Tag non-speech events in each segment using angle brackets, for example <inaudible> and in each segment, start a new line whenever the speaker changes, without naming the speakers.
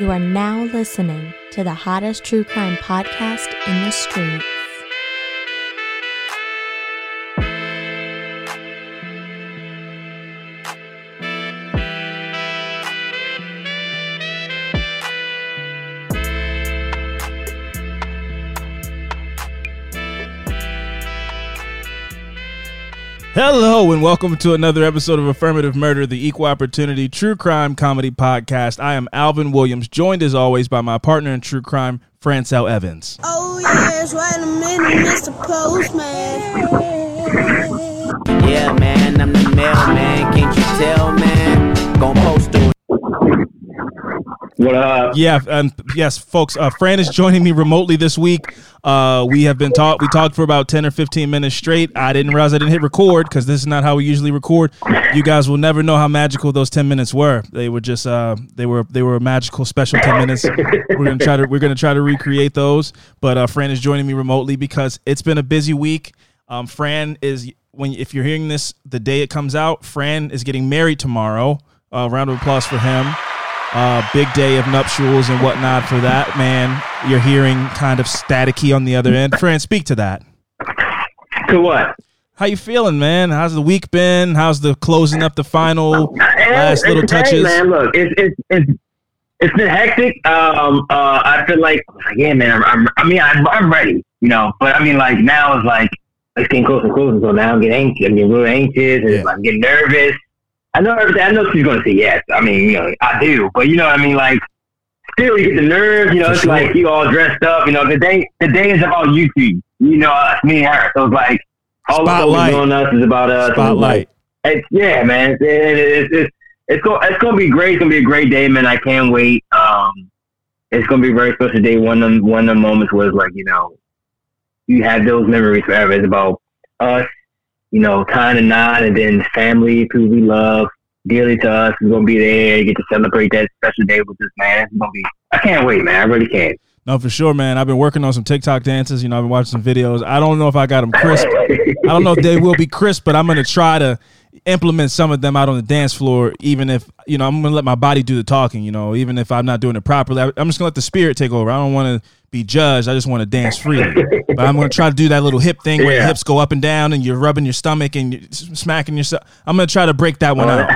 You are now listening to the hottest true crime podcast in the streets.
Hello and welcome to another episode of Affirmative Murder, the equal opportunity true crime comedy podcast. I am Alvin Williams, joined as always by my partner in true crime, Francel Evans.
Oh yes, wait a minute, Mr. Postman.
Yeah, man, I'm the mailman. Can't you tell, man?
What up?
Yeah, and yes, folks. Uh, Fran is joining me remotely this week. Uh, we have been talk. We talked for about ten or fifteen minutes straight. I didn't realize I didn't hit record because this is not how we usually record. You guys will never know how magical those ten minutes were. They were just uh, they were they were a magical special ten minutes. We're gonna try to we're gonna try to recreate those. But uh, Fran is joining me remotely because it's been a busy week. Um, Fran is when if you're hearing this the day it comes out, Fran is getting married tomorrow. Uh, round of applause for him uh, big day of nuptials and whatnot for that man. You're hearing kind of staticky on the other end. Fran, speak to that.
To what?
How you feeling, man? How's the week been? How's the closing up the final last little
Hey,
touches?
man, look, it's it's it's it's been hectic. Um, uh, I feel like, yeah, man. I'm, I'm I mean, I'm, I'm ready, you know. But I mean, like now it's like it's getting closer and closer. So now I'm getting anxious. I'm getting real anxious, and
Yeah.
I'm getting nervous. I know everything. I know she's gonna say yes. I mean, you know, I do. But you know what I mean? Like, still, you get the nerves. You know,
For
it's
sure.
like you all dressed up. You know, the day the day is about you two. You know, us, me and her. So it's like all the
Spotlight.
focus on us is about us. and it's
Spotlight.
it's, yeah, man. It's it's it's it's going it's going to be great. It's going to be a great day, man. I can't wait. Um, it's going to be a very special day. One of them, one of the moments was like you know, you have those memories forever. It's about us, you know, tying a knot, and then family, who we love dearly to us is going to be there. You get to celebrate that special day with this man. It's going to be. I can't wait, man. I really can't.
No, for sure, man. I've been working on some TikTok dances. You know, I've been watching some videos. I don't know if I got them crisp. <laughs> I don't know if they will be crisp, but I'm gonna try to implement some of them out on the dance floor. Even if you know, I'm gonna let my body do the talking. You know, even if I'm not doing it properly, I- I'm just gonna let the spirit take over. I don't want to be judged. I just want to dance freely. <laughs> but I'm gonna try to do that little hip thing where your hips go up and down, and you're rubbing your stomach and you're smacking yourself. I'm gonna try to break that one oh, out.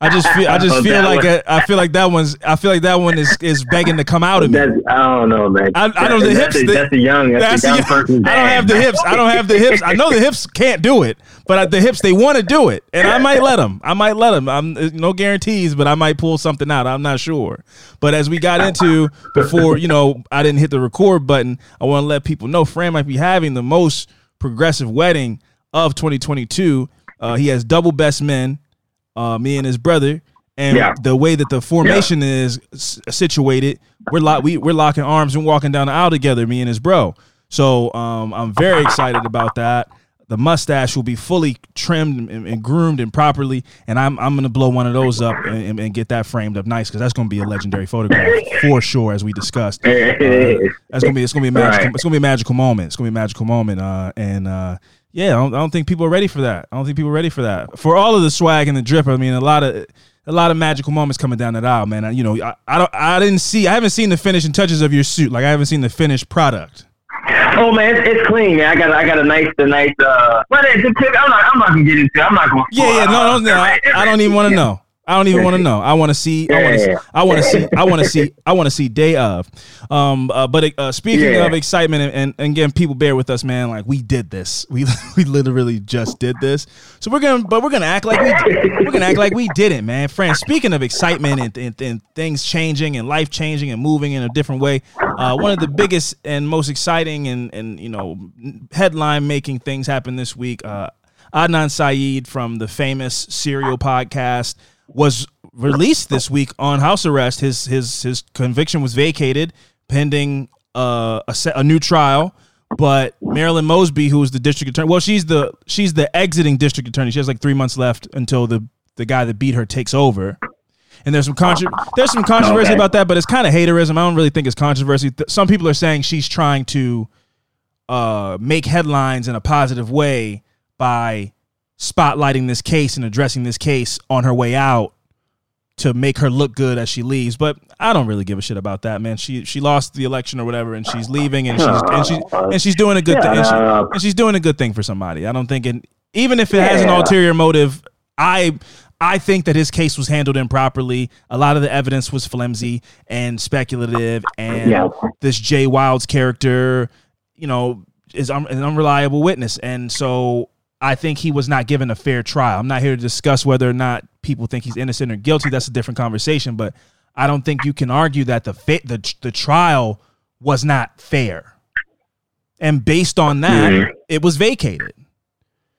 I just feel. I <laughs> just
Oh,
feel like a, I feel like that one's. I feel like that one is is begging to come out of me.
That's, I don't know, man.
I, I don't the
that's
hips.
A, that's a young. That's, a young
yeah.
person's
I don't have the hips. I don't have the hips. I know the hips can't do it, but the hips they want to do it, and I might let them. I might let them. I'm no guarantees, but I might pull something out. I'm not sure. But as we got into before, you know, I didn't hit the record button. I want to let people know Fran might be having the most progressive wedding of 2022. Uh, he has double best men, uh, me and his brother. And
Yeah.
the way that the formation is s- situated, we're lo- we, we're locking arms and walking down the aisle together, me and his bro. So um, I'm very excited about that. The mustache will be fully trimmed and, and groomed and properly, and I'm I'm gonna blow one of those up and, and- and get that framed up nice because that's gonna be a legendary photograph for sure, as we discussed. Uh, that's gonna be it's gonna be a <laughs> magical it's gonna be a magical moment. It's gonna be a magical moment. Uh, and uh, yeah, I don't, I don't think people are ready for that. I don't think people are ready for that. For all of the swag and the drip, I mean, a lot of a lot of magical moments coming down that aisle, man. I, you know, I, I don't I didn't see I haven't seen the finishing touches of your suit. Like I haven't seen the finished product.
Oh man, it's, it's clean, man. I got I got a nice a nice uh but it's a tip I'm not I'm not gonna get into it. I'm not gonna
Yeah, yeah, no, no, no. I, I don't even want to know. I don't even want to know. I want to see. I want to.
Yeah.
I want to see. I want to see. I want to see day of. Um. Uh, but uh, speaking of excitement, and, and, and again, people bear with us, man. Like we did this. <laughs> We we literally just did this. So we're gonna, but we're gonna act like we. We're gonna act like we didn't, man. Friend. Speaking of excitement and, and, and things changing and life changing and moving in a different way, uh, one of the biggest and most exciting and and you know headline making things happen this week. Uh, Adnan Syed from the famous Serial podcast was released this week on house arrest. His his his conviction was vacated pending uh, a set, a new trial. But Marilyn Mosby, who is the district attorney, well, she's the she's the exiting district attorney. She has like three months left until the the guy that beat her takes over. And there's some contro- there's some controversy
Okay.
about that, but it's kind of haterism. I don't really think it's controversy. Some people are saying she's trying to uh, make headlines in a positive way by spotlighting this case and addressing this case on her way out to make her look good as she leaves. But I don't really give a shit about that, man. She she lost the election or whatever, and she's leaving, and she's and she's and she's doing a good thing, and, she, and she's doing a good thing for somebody. I don't think, it, even if it has an ulterior motive, I. I think that his case was handled improperly. A lot of the evidence was flimsy and speculative, and
Yeah.
this Jay Wilds character, you know, is un- an unreliable witness, and so I think he was not given a fair trial. I'm not here to discuss whether or not people think he's innocent or guilty. That's a different conversation, but I don't think you can argue that the fa- the the trial was not fair. And based on that,
Mhm.
it was vacated.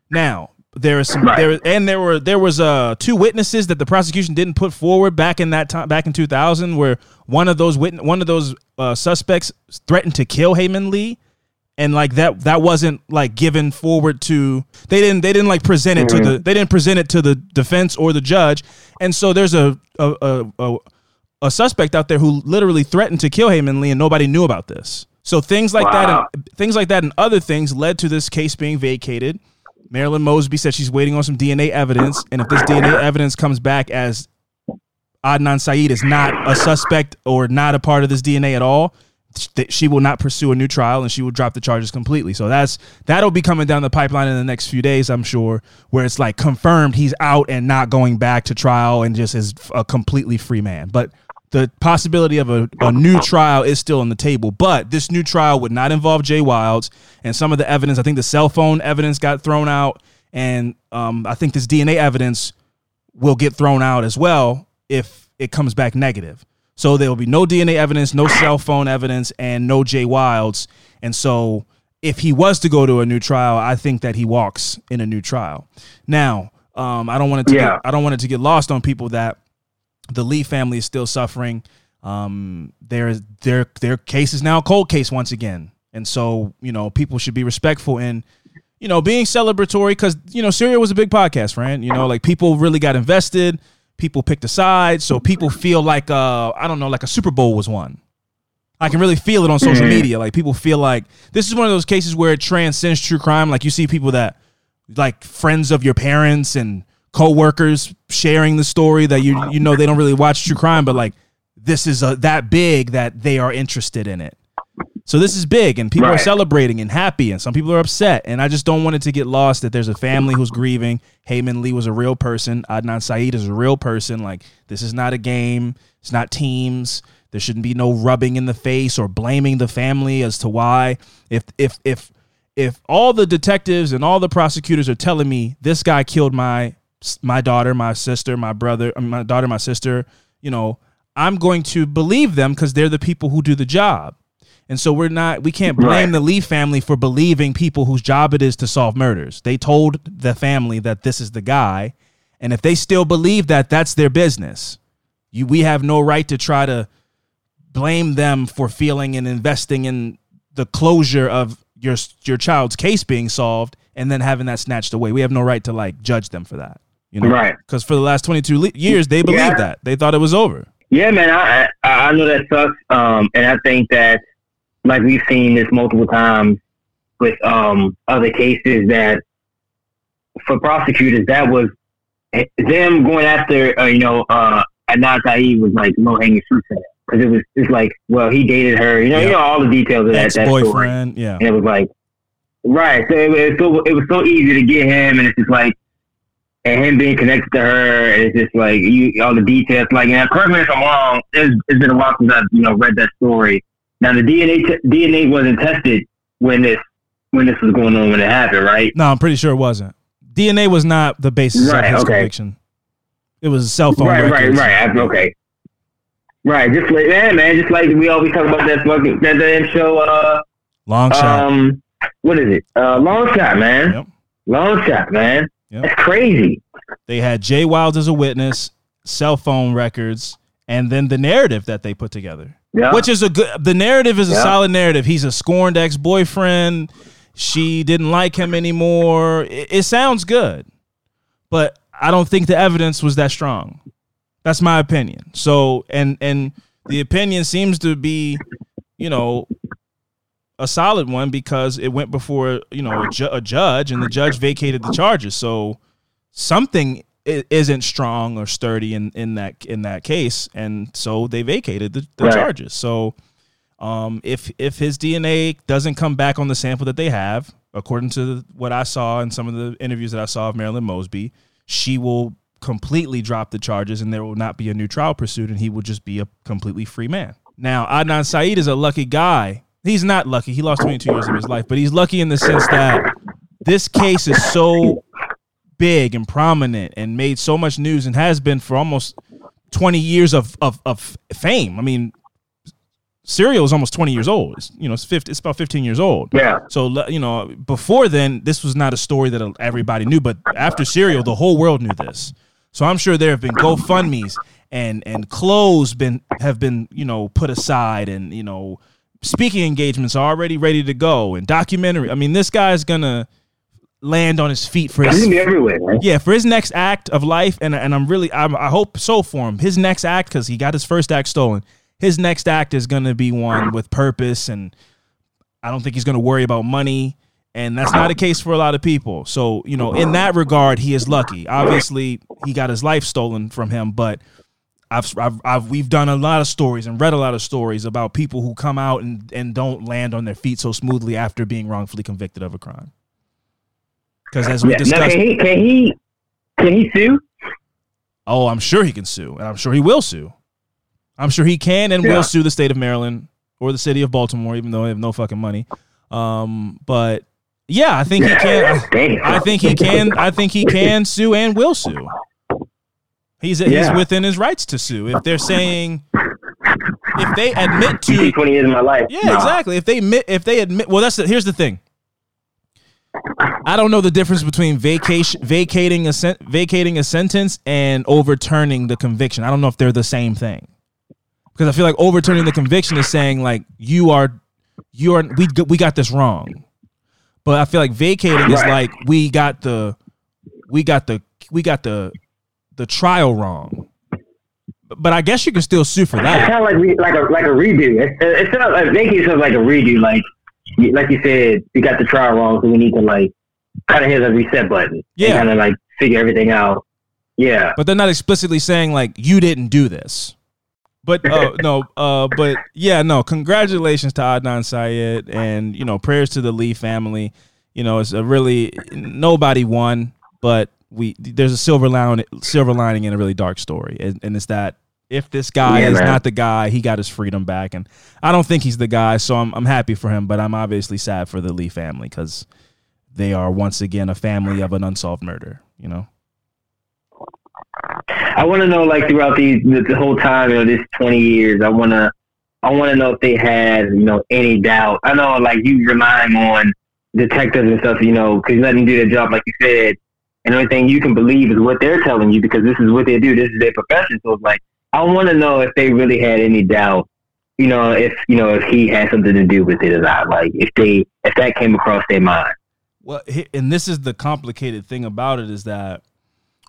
Now, there is some
Right.
there and there were there was uh two witnesses that the prosecution didn't put forward back in that time back in 2000 where one of those witness one of those uh, suspects threatened to kill Hae Min Lee and like that that wasn't like given forward to they didn't they didn't like present it to the mm-hmm. they didn't present it to the defense or the judge. And so there's a a a, a, a suspect out there who literally threatened to kill Hae Min Lee and nobody knew about this. So things like that and things like that and other things led to this case being vacated. Marilyn Mosby said she's waiting on some DNA evidence and if this DNA evidence comes back as Adnan Syed is not a suspect or not a part of this DNA at all, th- she will not pursue a new trial and she will drop the charges completely. So that's that'll be coming down the pipeline in the next few days, I'm sure, where it's like confirmed he's out and not going back to trial and just is a completely free man. But the possibility of a, a new trial is still on the table. But this new trial would not involve Jay Wilds and some of the evidence. I think the cell phone evidence got thrown out, and um, I think this DNA evidence will get thrown out as well if it comes back negative. So there will be no DNA evidence, no cell phone evidence, and no Jay Wilds. And so if he was to go to a new trial, I think that he walks in a new trial. Now, um, I don't want it to
Yeah.
get, I don't want it to get lost on people that the Lee family is still suffering. Um, their their their case is now a cold case once again, and so you know people should be respectful in you know being celebratory because you know Serial was a big podcast, friend. You know, like people really got invested. People picked a side, so people feel like uh I don't know, like a Super Bowl was won. I can really feel it on social media. Like people feel like this is one of those cases where it transcends true crime. Like you see people that like friends of your parents and co-workers sharing the story that you you know they don't really watch true crime, but like this is a, that big that they are interested in it. So this is big, and people are celebrating and happy, and some people are upset. And I just don't want it to get lost that there's a family who's grieving. Hae Min Lee was a real person. Adnan Syed is a real person. Like this is not a game. It's not teams. There shouldn't be no rubbing in the face or blaming the family as to why. If if if if all the detectives and all the prosecutors are telling me this guy killed my my daughter, my sister, my brother, uh, my daughter, my sister, you know, I'm going to believe them because they're the people who do the job. And so we're not we can't blame
Right.
the Lee family for believing people whose job it is to solve murders. They told the family that this is the guy, and if they still believe that, that's their business. You we have no right to try to blame them for feeling and investing in the closure of your your child's case being solved and then having that snatched away. We have no right to like judge them for that. You know,
Right.
Because for the last 22 le- years, they believed
Yeah.
that they thought it was over.
Yeah, man, I I, I know that sucks. Um, and I think that like we've seen this multiple times with um other cases that for prosecutors that was them going after uh, you know uh Adnan Syed was like low hanging fruit because it was it's like well he dated her you know you know all the details of that that
boyfriend, yeah.
and it was like right so it was so it was so easy to get him and it's just like and him being connected to her and it's just like you all the details like and correct me if I'm wrong it's, it's been a while since I've you know read that story now the DNA t- DNA wasn't tested when this when this was going on when it happened right
No, I'm pretty sure it wasn't. DNA was not the basis
Right,
of his
okay.
conviction. It was a cell phone
right right
records.
right I- okay right just like yeah man just like we always talk about that fucking that damn show uh
Long shot.
um what is it uh long shot man
Yep.
long shot man
Yep.
that's crazy
They had Jay Wilds as a witness. cell phone records, and then the narrative that they put together.
Yeah.
Which is a good the narrative is a
Yeah.
solid narrative. He's a scorned ex-boyfriend. She didn't like him anymore. It, it sounds good. But I don't think the evidence was that strong. That's my opinion. So and and the opinion seems to be, you know, a solid one because it went before you know a, ju- a judge and the judge vacated the charges. So something isn't strong or sturdy in, in that in that case, and so they vacated the, the
Right.
charges. So um, if if his DNA doesn't come back on the sample that they have, according to what I saw in some of the interviews that I saw of Marilyn Mosby, she will completely drop the charges, and there will not be a new trial pursued, and he will just be a completely free man. Now, Adnan Syed is a lucky guy. He's not lucky. He lost 22 years of his life, but he's lucky in the sense that this case is so big and prominent and made so much news and has been for almost 20 years of, of, of fame. I mean, Serial is almost 20 years old. It's, you know, it's 50, it's about 15 years old.
Yeah.
So, you know, before then, this was not a story that everybody knew, but after Serial, the whole world knew this. So I'm sure there have been GoFundMe's and and clothes been have been you know put aside and you know speaking engagements are already ready to go and documentary. I mean, this guy's gonna land on his feet for his
man.
yeah for his next act of life and and I'm really I'm, I hope so for him. His next act because he got his first act stolen. His next act is gonna be one with purpose and I don't think he's gonna worry about money. And that's not a case for a lot of people. So, you know, in that regard, he is lucky. Obviously, he got his life stolen from him, but I've, I've, I've we've done a lot of stories and read a lot of stories about people who come out and, and don't land on their feet so smoothly after being wrongfully convicted of a crime. Because as we
Yeah. Now,
discussed,
can he? Can he? Can he sue?
oh, I'm sure he can sue, and I'm sure he will sue. I'm sure he can and
Yeah.
will sue the state of Maryland or the city of Baltimore, even though they have no fucking money. Um, but yeah, I think he can. I think he can. I think he can sue and will sue. He's he's within his rights to sue if they're saying if they admit to
twenty years of my life.
yeah exactly if they admit if they admit well that's the, here's the thing I don't know the difference between vacation vacating a sen- vacating a sentence and overturning the conviction I don't know if they're the same thing because I feel like overturning the conviction is saying like you are you are we we got this wrong but I feel like vacating is like we got the we got the we got the the trial wrong. But I guess you can still sue for
It's
that.
kind of like re, like a like a redo. It's, it's not like vacation sounds like a redo. Like like you said, you got the trial wrong, so we need to like kind of hit the reset button.
Yeah.
kind of like figure everything out. Yeah.
But they're not explicitly saying like you didn't do this. But uh, <laughs> no, uh, but yeah, no. Congratulations to Adnan Syed, and you know, prayers to the Lee family. You know, it's a really nobody won, but we there's a silver lining, silver lining in a really dark story, and, and it's that if this guy
Yeah,
is
man.
not the guy, he got his freedom back, and I don't think he's the guy, so I'm I'm happy for him, but I'm obviously sad for the Lee family because they are once again a family of an unsolved murder. You know.
I want to know, like, throughout these the, the whole time, you know, this twenty years, I want to, I want to know if they had, you know, any doubt. I know, like, you relying on detectives and stuff, you know, because let them do their job, like you said, and the only thing you can believe is what they're telling you because this is what they do. This is their profession. So it's like, I want to know if they really had any doubt, you know, if you know if he had something to do with it or not. Like, if they, if that came across their mind.
Well, and this is the complicated thing about it is that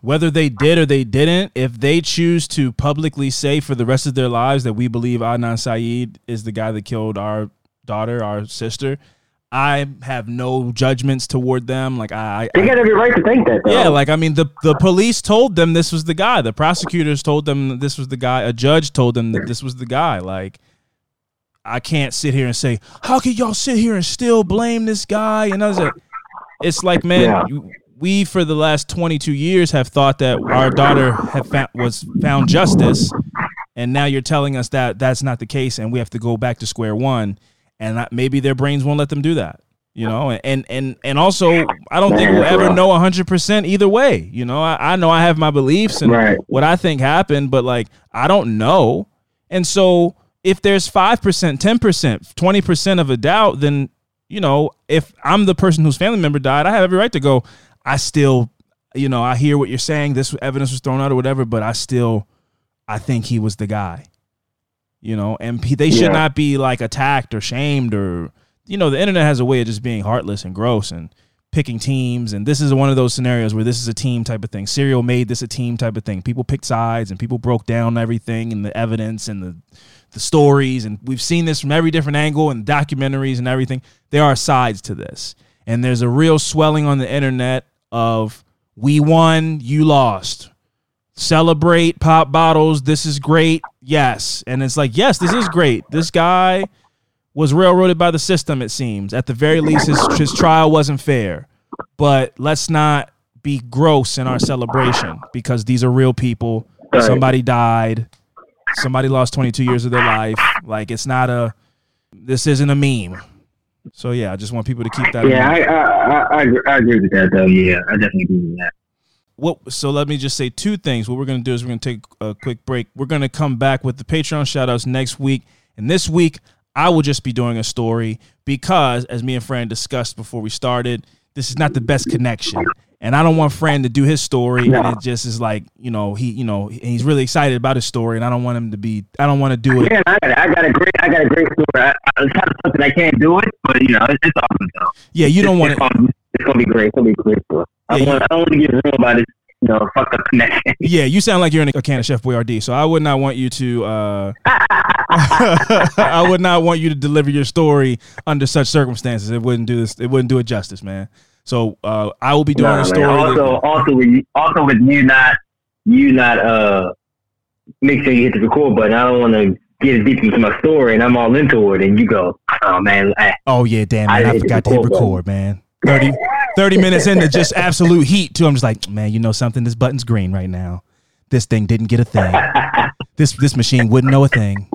whether they did or they didn't, if they choose to publicly say for the rest of their lives that we believe Adnan Syed is the guy that killed our daughter, our sister, I have no judgments toward them. Like I,
They
I
got every right to think that. Though.
yeah, like I mean, the the police told them this was the guy. The prosecutors told them that this was the guy. A judge told them that this was the guy. Like, I can't sit here and say, how can y'all sit here and still blame this guy? And I was like, it's like, man,
Yeah.
you- we for the last twenty two years have thought that our daughter had found, was found justice, and now you're telling us that that's not the case, and we have to go back to square one, and maybe their brains won't let them do that. You know, and and and also, I don't think we'll ever know hundred percent either way. You know, I, I know I have my beliefs and
Right.
what I think happened, but like I don't know. And so if there's five percent, ten percent, twenty percent of a doubt, then you know, if I'm the person whose family member died, I have every right to go. I still you know, I hear what you're saying. This evidence was thrown out or whatever, but I still, I think he was the guy. You know, and he, they should
Yeah.
not be like attacked or shamed or, you know, the internet has a way of just being heartless and gross and picking teams. And this is one of those scenarios where this is a team type of thing. Serial made this a team type of thing. People picked sides and people broke down everything and the evidence and the the stories and we've seen this from every different angle and documentaries and everything there are sides to this and there's a real swelling on the internet of we won you lost celebrate pop bottles this is great yes and it's like yes this is great this guy was railroaded by the system it seems at the very least his, his trial wasn't fair but let's not be gross in our celebration because these are real people
Right.
somebody died somebody lost 22 years of their life like it's not a this isn't a meme so yeah i just want people to keep that
Yeah. I, I, I, I agree with that though. Yeah, I definitely agree with that.
What so let me just say two things. What we're going to do is we're going to take a quick break. We're going to come back with the patreon shout outs next week. And this week i will just be doing a story because as me and fran discussed before we started this is not the best connection. And i don't want fran to do his story and it just is like you know he you know he's really excited about his story and i don't want him to be i don't want to do it.
Yeah, I got, I got a great, I got a great story. I, I, it's kind of something I can't do it, but you know, it's, it's awesome though.
yeah you don't want to
it's gonna be great. It's gonna be great story. I,
Yeah,
don't want, I don't want to get real about it. You know, fucked up connection. <laughs>
Yeah, you sound like you're in a can of Chef Boyardee, so I would not want you to. Uh, <laughs> I would not want you to deliver your story under such circumstances. It wouldn't do this. It wouldn't do it justice, man. So uh, I will be doing
Nah,
a
man.
story.
Also,
that-
also with you, also with you not, you not uh, make sure you hit the record button. I don't want to get deep into my story, and I'm all into it, and you go, oh man, I,
oh yeah, damn
I
man, I,
the
forgot to hit
record button.
record, man. 30, 30 minutes into just absolute heat too. I'm just like, man, you know something? This button's green right now. This thing didn't get a thing. <laughs> this this machine wouldn't know a thing.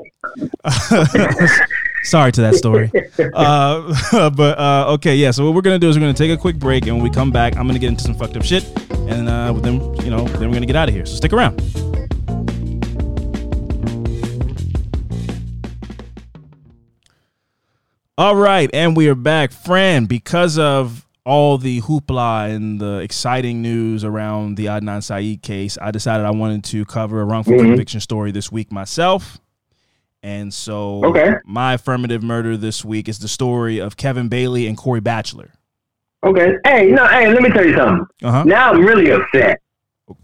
<laughs> Sorry to that story. Uh, <laughs> but uh, okay, yeah. So what we're gonna do is we're gonna take a quick break, and when we come back, I'm gonna get into some fucked up shit, and uh, then you know, then we're gonna get out of here. So stick around. All right, and we are back, Fran. Because of all the hoopla and the exciting news around the Adnan Syed case, I decided I wanted to cover a wrongful
Mhm.
conviction story this week myself. And so,
Okay.
my affirmative murder this week is the story of Kevin Bailey and Corey Batchelor.
okay. Hey, no, hey, let me tell you something.
Uh huh.
Now I'm really upset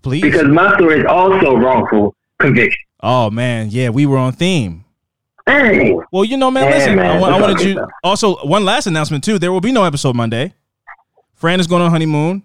Please.
because my story is also wrongful conviction.
oh man, yeah, we were on theme.
Hey,
Well, you know, man, listen.
man,
I, I wanted you.
good
Also, one last announcement too. There will be no episode Monday. Fran is going on honeymoon.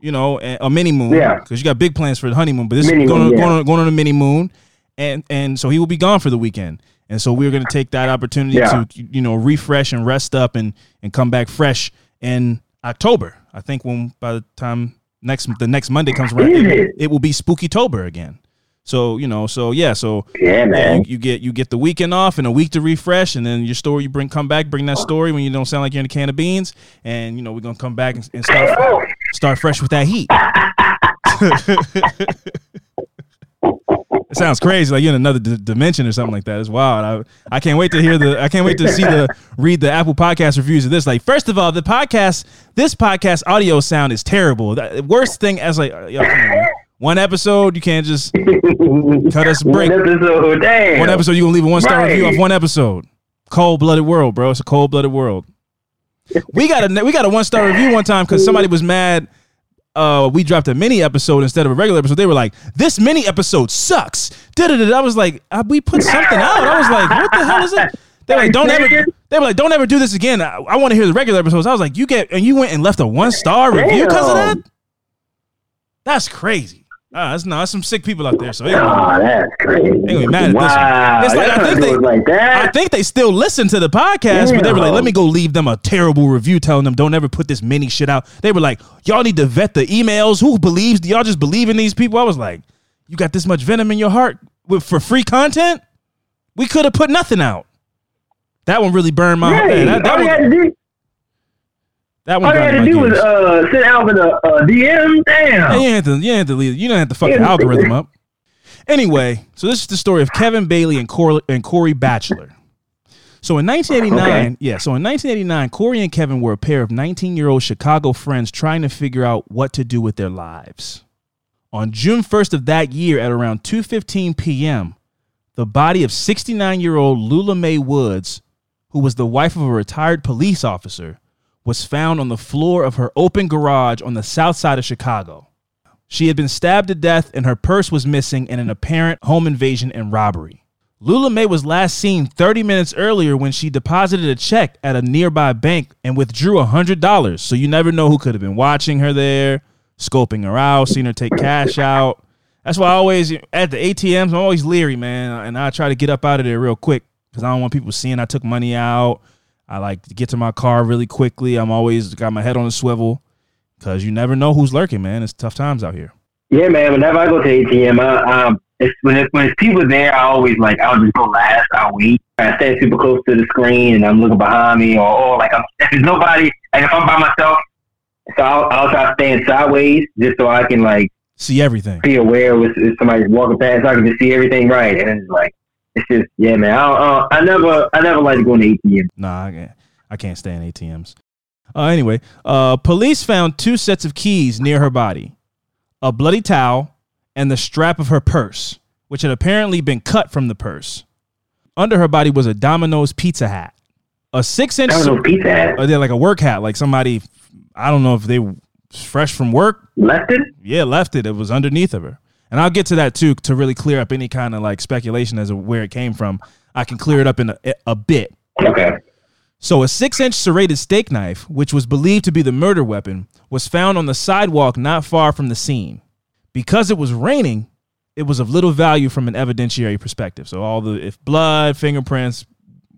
You know, a mini moon.
Yeah.
Because you got big plans for the honeymoon, but this
Mini
is going,
moon,
on,
yeah.
going on going on a mini moon, and and so he will be gone for the weekend. And so we're going to take that opportunity
Yeah.
to you know refresh and rest up and and come back fresh in October. I think when by the time next the next Monday comes around, it,
it?
it will be Spooky Tober again. So you know, so yeah, so
yeah, man.
you, you get you get the weekend off and a week to refresh, and then your story you bring come back, bring that story when you don't sound like you're in a can of beans, and you know we're gonna come back and, and start start fresh with that heat. <laughs> it sounds crazy, like you're in another d- dimension or something like that. It's wild. I I can't wait to hear the I can't wait to see the read the Apple Podcast reviews of this. Like first of all, the podcast this podcast audio sound is terrible. The worst thing as like uh, yo, on, man. One episode you can't just cut us a <laughs> break.
One episode, damn.
One episode, you gonna leave a one star
Right.
review off one episode. Cold blooded world, bro. It's a cold blooded world. We got a we got a one star review one time because somebody was mad. Uh, we dropped a mini episode instead of a regular episode. They were like, "This mini episode sucks." Da-da-da. I was like, uh, "We put something out." I was like, "What the hell is it?" They were like, "Don't ever." They were like, "Don't ever do this again." I, I want to hear the regular episodes. I was like, "You get and you went and left a one star review because of that." That's crazy. Uh, that's no, that's some sick people out there. So yeah.
Oh, that's crazy.
Ain't gonna be mad at this one. It's like, I think they-
like that.
I think they still listen to the podcast, but they were like, let me go leave them a terrible review telling them don't ever put this mini shit out. They were like, y'all need to vet the emails. Who believes? Do y'all just believe in these people? I was like, you got this much venom in your heart with, for free content? We could have put nothing out. That one really burned my.
Hey,
That, that
you
one,
had
that
all you had to do was uh, send Alvin a, a DM.
Yeah,
Damn.
you ain't have to. You have to leave. You don't have to fuck the algorithm up. Anyway, so this is the story of Kevin Bailey and Corey, and Corey Batchelor. So in 1989,
Okay.
yeah, so in 1989, Corey and Kevin were a pair of 19-year-old Chicago friends trying to figure out what to do with their lives. On June 1st of that year at around 2:15 p.m., the body of 69-year-old Lula Mae Woods, who was the wife of a retired police officer, was found on the floor of her open garage on the south side of Chicago. She had been stabbed to death and her purse was missing in an apparent home invasion and robbery. Lula Mae was last seen 30 minutes earlier when she deposited a check at a nearby bank and withdrew $100. So you never know who could have been watching her there, scoping her out, seeing her take cash out. That's why I always, at the ATMs, I'm always leery, man. And I try to get up out of there real quick because I don't want people seeing I took money out. I like to get to my car really quickly. I'm always got my head on a swivel because you never know who's lurking, man. It's tough times out here.
Yeah, man. Whenever I go to ATM, I, um, it's, when it, when it's people there, I always like I'll just go last. I'll wait. I stand super close to the screen, and I'm looking behind me, or, or like I'm, <laughs> if there's nobody, like if I'm by myself, so I'll, I'll try to stand sideways just so I can like
See everything.
be aware with if somebody's walking past, so I can just see everything right. And it's like it's just yeah, man. I, uh, I never I never like to go to ATM.
Nah, I can't, I can't stand ATMs. Uh, anyway, uh, police found two sets of keys near her body a bloody towel and the strap of her purse, which had apparently been cut from the purse. Under her body was a Domino's pizza hat, a six inch,
I don't know pizza hat
uh, they're like a work hat, like somebody, I don't know if they fresh from work,
left it.
yeah, left it. It was underneath of her. And I'll get to that too to really clear up any kind of like speculation as to where it came from. I can clear it up in a, a bit.
Okay.
So, a six inch serrated steak knife, which was believed to be the murder weapon, was found on the sidewalk not far from the scene. Because it was raining, it was of little value from an evidentiary perspective. So, all the if blood, fingerprints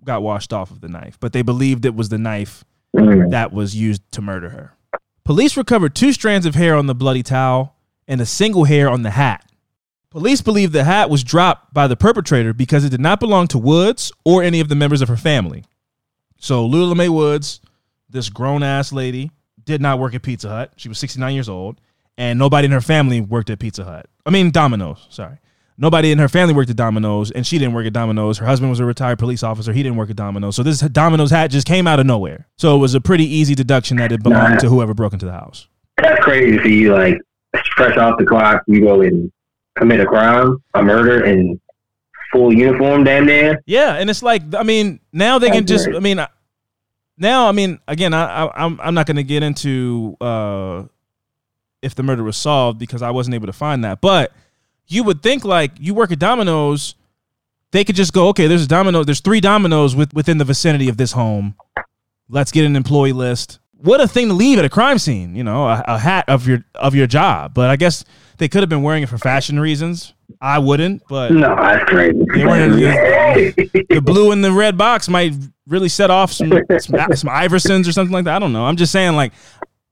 got washed off of the knife, but they believed it was the knife
Mm.
that was used to murder her. Police recovered two strands of hair on the bloody towel and a single hair on the hat. Police believe the hat was dropped by the perpetrator because it did not belong to Woods or any of the members of her family. So Lula Mae Woods, this grown ass lady, did not work at Pizza Hut. She was 69 years old, and nobody in her family worked at Pizza Hut. I mean Domino's, sorry. Nobody in her family worked at Domino's, and she didn't work at Domino's. Her husband was a retired police officer. He didn't work at Domino's. So this Domino's hat just came out of nowhere. So it was a pretty easy deduction that it belonged
Nah.
to whoever broke into the house.
That's crazy. Like fresh off the clock, you go and commit a crime, a murder, in full uniform, damn near.
Yeah, and it's like I mean now they can just
right.
I mean now I mean again I, I I'm I'm not going to get into uh if the murder was solved because I wasn't able to find that, but you would think like you work at Domino's, they could just go okay. There's a Domino. There's three Domino's with, within the vicinity of this home. Let's get an employee list. What a thing to leave at a crime scene, you know, a, a hat of your of your job. But I guess they could have been wearing it for fashion reasons. I wouldn't, but
No, that's crazy.
Weren't- the blue and the red box might really set off some, some some Iversons or something like that. I don't know. I'm just saying, like,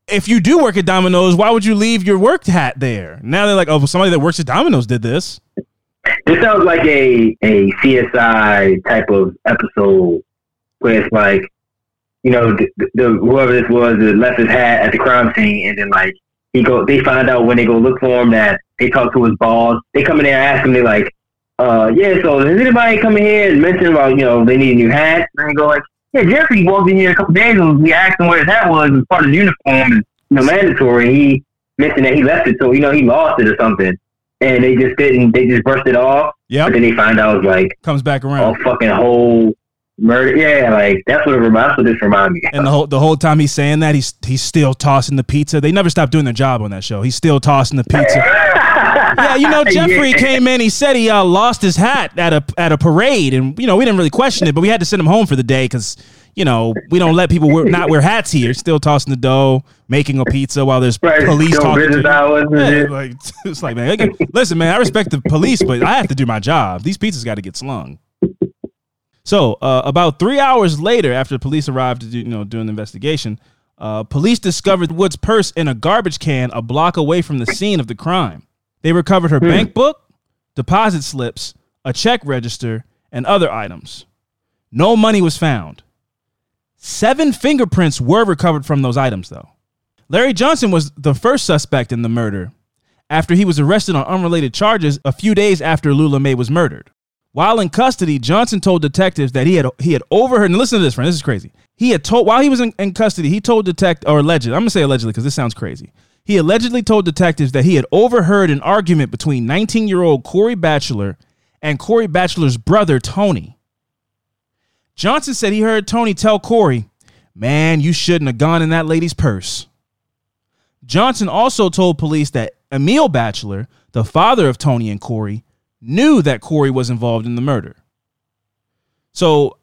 if you do work at Domino's, why would you leave your work hat there? Now they're like, oh, well, somebody that works at Domino's did this.
This sounds like a a CSI type of episode where it's like, you know, the, the whoever this was that left his hat at the crime scene, and then like he go, they find out when they go look for him that they talk to his boss. They come in there and ask him, they're like, uh, yeah, so has anybody come in here and mention about you know they need a new hat? And they go like, yeah, Jeffrey walked in here a couple days and we asked him where his hat was as part of his uniform, and, you know, mandatory. He mentioned that he left it, so you know he lost it or something. And they just didn't. They just brushed it off. But then they find out it's like
Comes back around.
a fucking whole murder. Yeah, like that's what it reminds. That's what this reminds me. of.
And the whole the whole time he's saying that, he's he's still tossing the pizza. They never stop doing their job on that show. He's still tossing the pizza. <laughs> Yeah, you know, Jeffrey
Yeah.
came in. He said he uh, lost his hat at a at a parade, and you know we didn't really question it, but we had to send him home for the day because you know we don't let people wear, not wear hats here. Still tossing the dough, making a pizza while there's
Right,
police
still
talking. to you.
hours
Yeah, like <laughs> it's like man, listen, man, I respect the police, but I have to do my job. These pizzas got to get slung. So, uh, about three hours later, after the police arrived to do, you know doing the investigation, uh, police discovered Wood's purse in a garbage can a block away from the scene of the crime. They recovered her bank book, deposit slips, a check register, and other items. No money was found. Seven fingerprints were recovered from those items, though. Larry Johnson was the first suspect in the murder after he was arrested on unrelated charges a few days after Lula Mae was murdered. While in custody, Johnson told detectives that he had he had overheard. And listen to this, friend. This is crazy. He had told while he was in, in custody, he told detect or alleged. I'm gonna say allegedly because this sounds crazy. He allegedly told detectives that he had overheard an argument between 19 year old Corey Batchelor and Corey Batchelor's brother Tony. Johnson said he heard Tony tell Corey, "Man, you shouldn't have gone in that lady's purse." Johnson also told police that Emil Batchelor, the father of Tony and Corey, knew that Corey was involved in the murder. So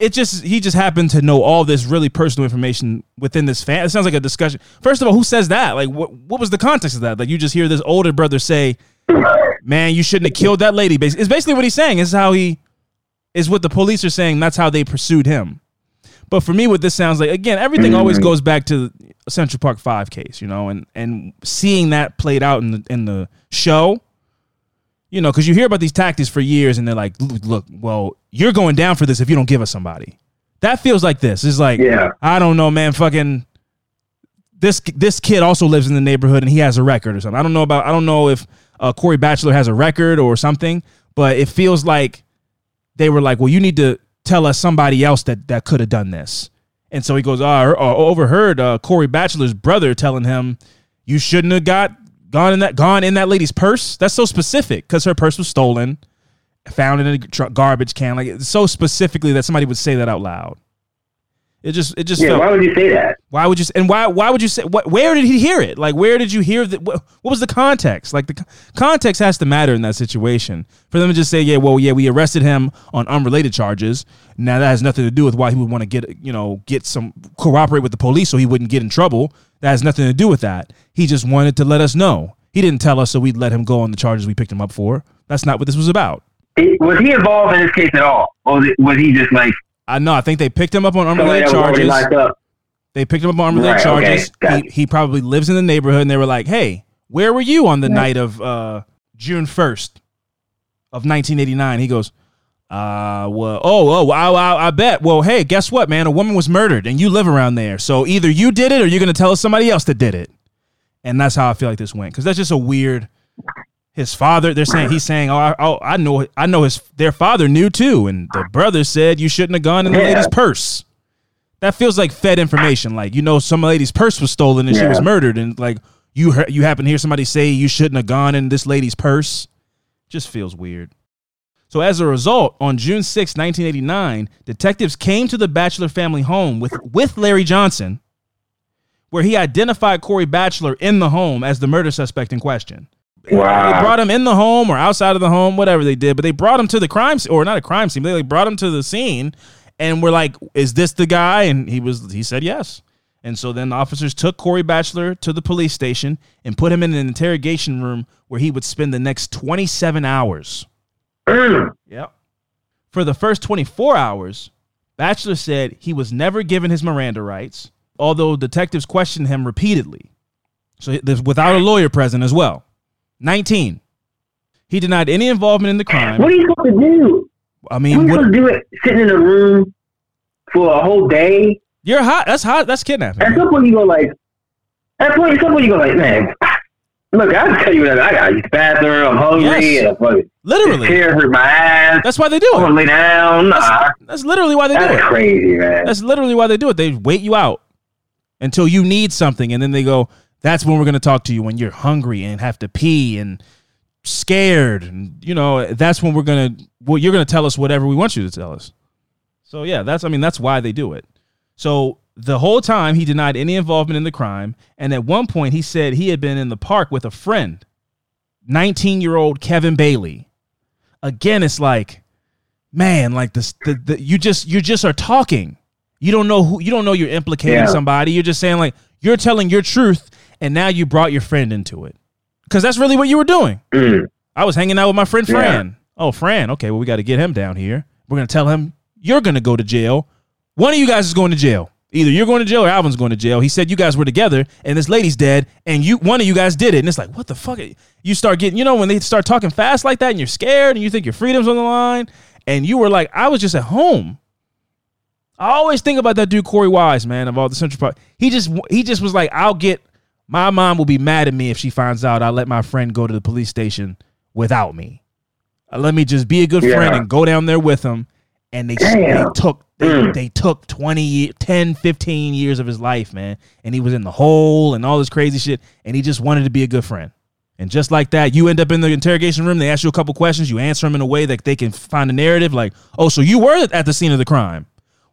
it just he just happened to know all this really personal information within this fan. It sounds like a discussion. First of all, who says that? Like, what what was the context of that? Like, you just hear this older brother say, "Man, you shouldn't have killed that lady." It's basically what he's saying. Is how he is what the police are saying. That's how they pursued him. But for me, what this sounds like, again, everything always mm-hmm. goes back to Central Park Five case, you know, and and seeing that played out in the in the show you know, because you hear about these tactics for years, and they're like, "Look, well, you're going down for this if you don't give us somebody." That feels like this. It's like,
Yeah.
I don't know, man. Fucking this this kid also lives in the neighborhood, and he has a record or something. I don't know about. I don't know if uh, Corey Batchelor has a record or something, but it feels like they were like, "Well, you need to tell us somebody else that that could have done this." And so he goes, "Oh, I I overheard uh, Corey Batchelor's brother telling him." You shouldn't have got gone in that gone in that lady's purse. That's so specific because her purse was stolen, found in a tr- garbage can. Like it's so specifically that somebody would say that out loud. It just it just
Yeah,
felt,
why would you say that?
why would you and why why would you say what where did he hear it like where did you hear that what, what was the context like the context has to matter in that situation for them to just say yeah well yeah we arrested him on unrelated charges now that has nothing to do with why he would want to get you know get some cooperate with the police so he wouldn't get in trouble that has nothing to do with that he just wanted to let us know he didn't tell us so we'd let him go on the charges we picked him up for that's not what this was about
It- was he involved in this case at all, or was, it, was he just like
I know I think they picked him up on
somebody
unrelated
that
charges? They picked him up on unrelated
Right,
charges.
gotcha.
He, he probably lives in the neighborhood, and they were like, "Hey, where were you on the night of uh, June first of 1989?" He goes, "Uh, well, oh, oh, I, I, I bet. Well, hey, guess what, man? A woman was murdered, and you live around there. So either you did it, or you're gonna tell us somebody else that did it." And that's how I feel like this went, because that's just a weird. His father, they're saying he's saying, "Oh, I, oh, I know, I know his their father knew too," and the brother said you shouldn't have gone in the
Yeah.
lady's purse that feels like fed information. Like you know, some lady's purse was stolen and she was murdered, and like you heard, you happen to hear somebody say you shouldn't have gone in this lady's purse. Just feels weird. So as a result, on June 6, 1989, detectives came to the Batchelor family home with with Larry Johnson, where he identified Corey Batchelor in the home as the murder suspect in question. They brought him in the home or outside of the home, whatever they did, but they brought him to the crime scene, or not a crime scene, but they like brought him to the scene and were like, "Is this the guy?" And he was, he said yes. And so then the officers took Corey Batchelor to the police station and put him in an interrogation room where he would spend the next 27 hours.
Mm.
Yep. For the first 24 hours, Batchelor said he was never given his Miranda rights, although detectives questioned him repeatedly. So without a lawyer present as well. 19. He denied any involvement in the crime.
What are you supposed to do?
I
What are
mean,
you
what,
supposed to do it sitting in a room for a whole day?
you're hot. That's hot. That's kidnapping.
At some point you go like, at some point, at some point you go like, man, look, I can tell you that I got to use the bathroom. I'm hungry,
Yes.
and I'm fucking
Literally.
chair hurt my ass.
That's why they do
I'm gonna
it.
lay down. Nah,
That's, that's literally why they do
that's
it.
crazy, man.
That's literally why they do it. They wait you out until you need something, and then they go, "That's when we're going to talk to you when you're hungry and have to pee and scared, and you know that's when we're gonna. Well, you're going to tell us whatever we want you to tell us." So yeah, that's I mean that's why they do it. So the whole time he denied any involvement in the crime, and at one point he said he had been in the park with a friend, 19 year old Kevin Bailey. Again, it's like, man, like this, the, the you just you just are talking. You don't know who you don't know you're implicating
Yeah.
somebody. You're just saying like you're telling your truth, and now you brought your friend into it because that's really what you were doing.
Mm.
I was hanging out with my friend
Yeah.
Fran. Oh, Fran. Okay, well, we got to get him down here. We're gonna tell him you're gonna go to jail. One of you guys is going to jail. Either you're going to jail or Alvin's going to jail. He said you guys were together and this lady's dead and you one of you guys did it. And it's like, what the fuck? You start getting, you know, when they start talking fast like that and you're scared and you think your freedom's on the line. And you were like, I was just at home. I always think about that dude Korey Wise, man, of all the Central Park. He just he just was like, I'll get my mom will be mad at me if she finds out I let my friend go to the police station without me. Uh, let me just be a good
Yeah.
friend and go down there with him. And they, they took they,
Mm.
they took 20 10 15 years of his life man and he was in the hole and all this crazy shit and he just wanted to be a good friend and just like that you end up in the interrogation room they ask you a couple questions you answer them in a way that they can find a narrative like oh so you were at the scene of the crime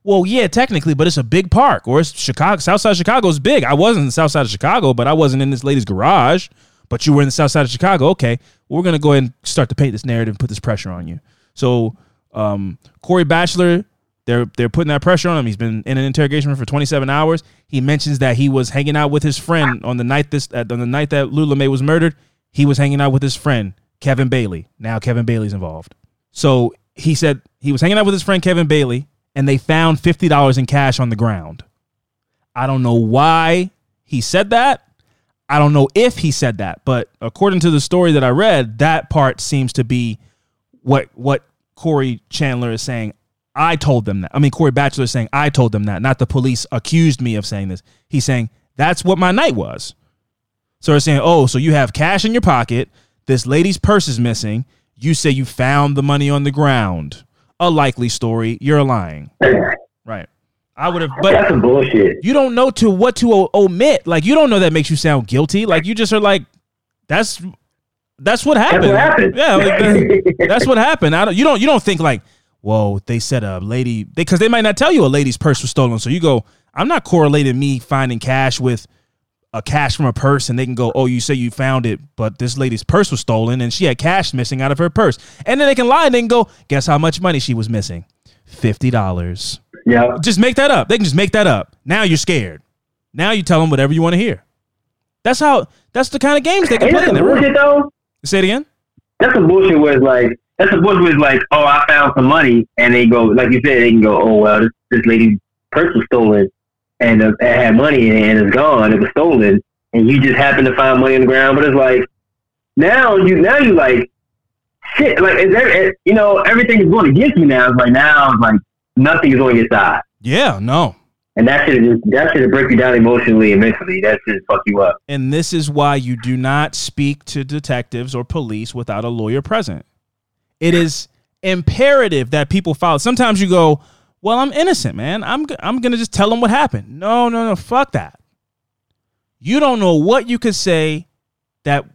well yeah technically but it's a big park or it's chicago south side of chicago is big i wasn't in the south side of chicago but i wasn't in this lady's garage but you were in the south side of chicago okay we're going to go ahead and start to paint this narrative and put this pressure on you so um, corey batchelor they're they're putting that pressure on him. He's been in an interrogation room for 27 hours. He mentions that he was hanging out with his friend on the night this uh, on the night that Lula Mae was murdered. He was hanging out with his friend Kevin Bailey. Now Kevin Bailey's involved. So he said he was hanging out with his friend Kevin Bailey, and they found fifty dollars in cash on the ground. I don't know why he said that. I don't know if he said that, but according to the story that I read, that part seems to be what what Corey Chandler is saying. I told them that. I mean, Corey Batchelor is saying I told them that, not the police accused me of saying this. He's saying that's what my night was. So they're saying, oh, so you have cash in your pocket. This lady's purse is missing. You say you found the money on the ground. A likely story. You're lying. <laughs> Right. I would have, but
That's some bullshit.
you don't know to what to o- omit. Like you don't know that makes you sound guilty. Like you just are like, that's that's what happened.
what happened.
Yeah, like, that- <laughs> that's what happened. I don't. You don't. You don't think like, whoa, they said a lady because they, might not tell you a lady's purse was stolen. So you go, I'm not correlating me finding cash with a cash from a purse, and they can go, oh, you say you found it, but this lady's purse was stolen, and she had cash missing out of her purse, and then they can lie and they can go, guess how much money she was missing? Fifty dollars
Yeah.
just make that up. They can just make that up. Now you're scared. Now you tell them whatever you want to hear. That's how. That's the kind of games they can
Ain't
play
that
in
some
room.
bullshit though?
Say it again.
That's some bullshit where it's like that's some bullshit where it's like, oh, I found some money, and they go, like you said, they can go, oh well, this, this lady's purse was stolen, and uh, it had money in it, and it's gone, it was stolen, and you just happen to find money on the ground, but it's like now you now you like shit, like is there, you know, everything is going against me now. It's like now it's like nothing is on your side,
Yeah. No.
and that should just that should break you down emotionally and mentally. That should fuck you up.
And this is why you do not speak to detectives or police without a lawyer present. It is imperative that people follow. Sometimes you go, "Well, I'm innocent, man. I'm I'm gonna just tell them what happened." No, no, no. Fuck that. You don't know what you could say that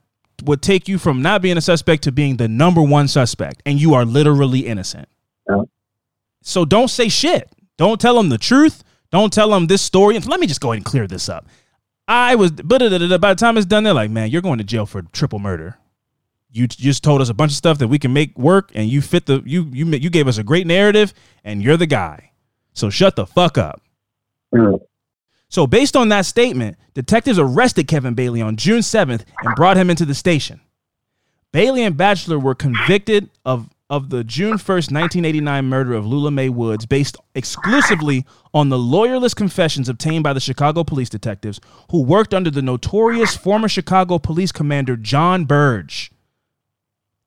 would take you from not being a suspect to being the number one suspect, and you are literally innocent.
Yeah.
So don't say shit. Don't tell them the truth. Don't tell them this story. And let me just go ahead and clear this up. I was, but by the time it's done, they're like, man, you're going to jail for triple murder. You just told us a bunch of stuff that we can make work, and you fit the you you you gave us a great narrative, and you're the guy. So shut the fuck up.
Mm.
So based on that statement, detectives arrested Kevin Bailey on June 7th and brought him into the station. Bailey and Batchelor were convicted of of the June 1st, 1989 murder of Lula Mae Woods based exclusively on the lawyerless confessions obtained by the Chicago police detectives who worked under the notorious former Chicago police commander John Burge.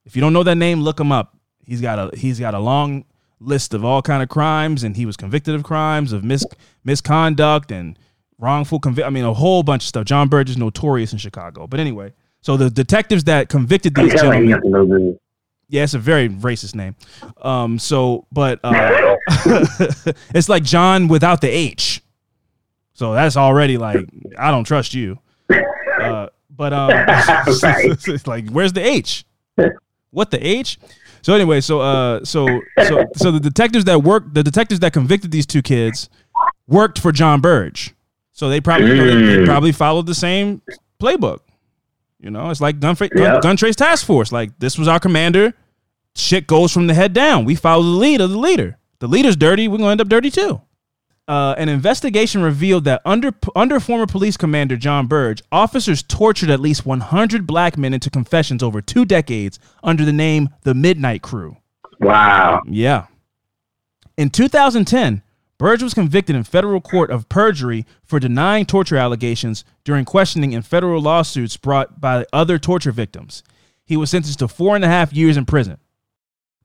If you don't know that name, look him up. He's got a he's got a long list of all kind of crimes and he was convicted of crimes of mis- misconduct and wrongful convict I mean a whole bunch of stuff. John Burge is notorious in Chicago. But anyway, so the detectives that convicted these gentlemen yeah, it's a very racist name. Um, so, but uh, <laughs> it's like John without the H. So that's already like I don't trust you. Uh, but um, <laughs> <laughs> it's like where's the H? What the H? So anyway, so uh, so so so the detectives that worked, the detectives that convicted these two kids, worked for John Burge. So they probably know, they, probably followed the same playbook. You know, it's like gun, gun trace task force. Like this was our commander. Shit goes from the head down. We follow the lead of the leader. The leader's dirty. We're gonna end up dirty too. Uh, an investigation revealed that under under former police commander John Burge, officers tortured at least 100 black men into confessions over two decades under the name the Midnight Crew.
Wow.
Yeah. In 2010, Burge was convicted in federal court of perjury for denying torture allegations during questioning in federal lawsuits brought by other torture victims. He was sentenced to four and a half years in prison.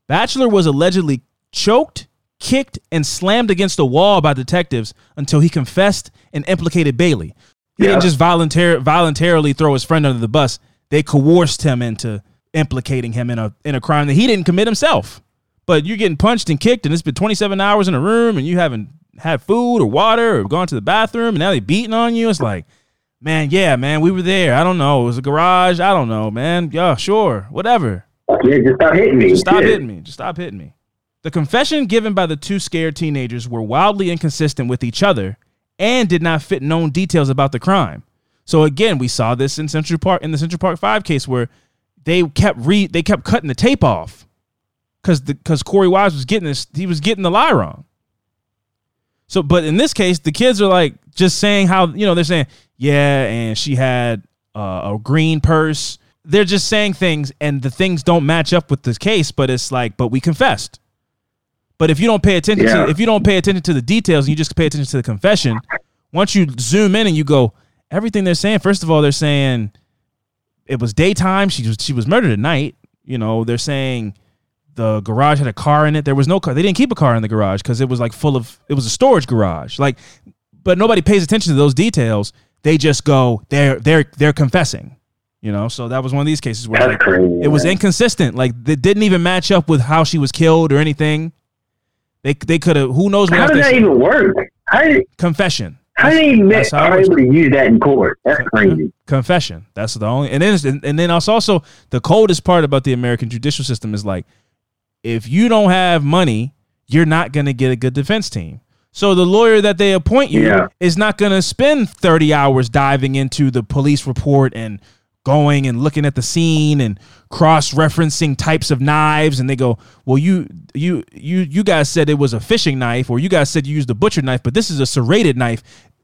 Batchelor was allegedly choked, kicked, and slammed against a wall by detectives until he confessed and implicated Bailey. He
Yeah.
didn't just volunteer, voluntarily throw his friend under the bus. They coerced him into implicating him in a in a crime that he didn't commit himself. But you're getting punched and kicked, and it's been 27 hours in a room, and you haven't had food or water or gone to the bathroom, and now they're beating on you. It's like, man, yeah, man, we were there. I don't know. It was a garage. I don't know, man. Yeah, sure, whatever.
Yeah, just stop hitting me.
Just stop
Shit.
hitting me. Just stop hitting me. The confession given by the two scared teenagers were wildly inconsistent with each other and did not fit known details about the crime. So again, we saw this in Central Park in the Central Park Five case where they kept re they kept cutting the tape off because because Korey Wise was getting this he was getting the lie wrong. So, but in this case, the kids are like just saying how you know they're saying yeah, and she had uh, a green purse. They're just saying things, and the things don't match up with this case. But it's like, but we confessed. But if you don't pay attention
Yeah.
to if you don't pay attention to the details and you just pay attention to the confession, once you zoom in and you go, everything they're saying. First of all, they're saying it was daytime. She was she was murdered at night. You know, they're saying the garage had a car in it. There was no car. They didn't keep a car in the garage because it was like full of it was a storage garage. Like, but nobody pays attention to those details. They just go they're they're they're confessing. You know, so that was one of these cases where like,
crazy,
it was inconsistent. Like it didn't even match up with how she was killed or anything. They they could have who knows what
How does that even work? How did,
confession.
how did they even
That's how
are able to use that in court? That's crazy.
confession. That's the only, and then and, and then also also the coldest part about the American judicial system is like, if you don't have money, you're not gonna get a good defense team. So the lawyer that they appoint you
Yeah.
is not gonna spend 30 hours diving into the police report and going and looking at the scene and cross-referencing types of knives and they go well you you you you guys said it was a fishing knife or you guys said you used a butcher knife but this is a serrated knife.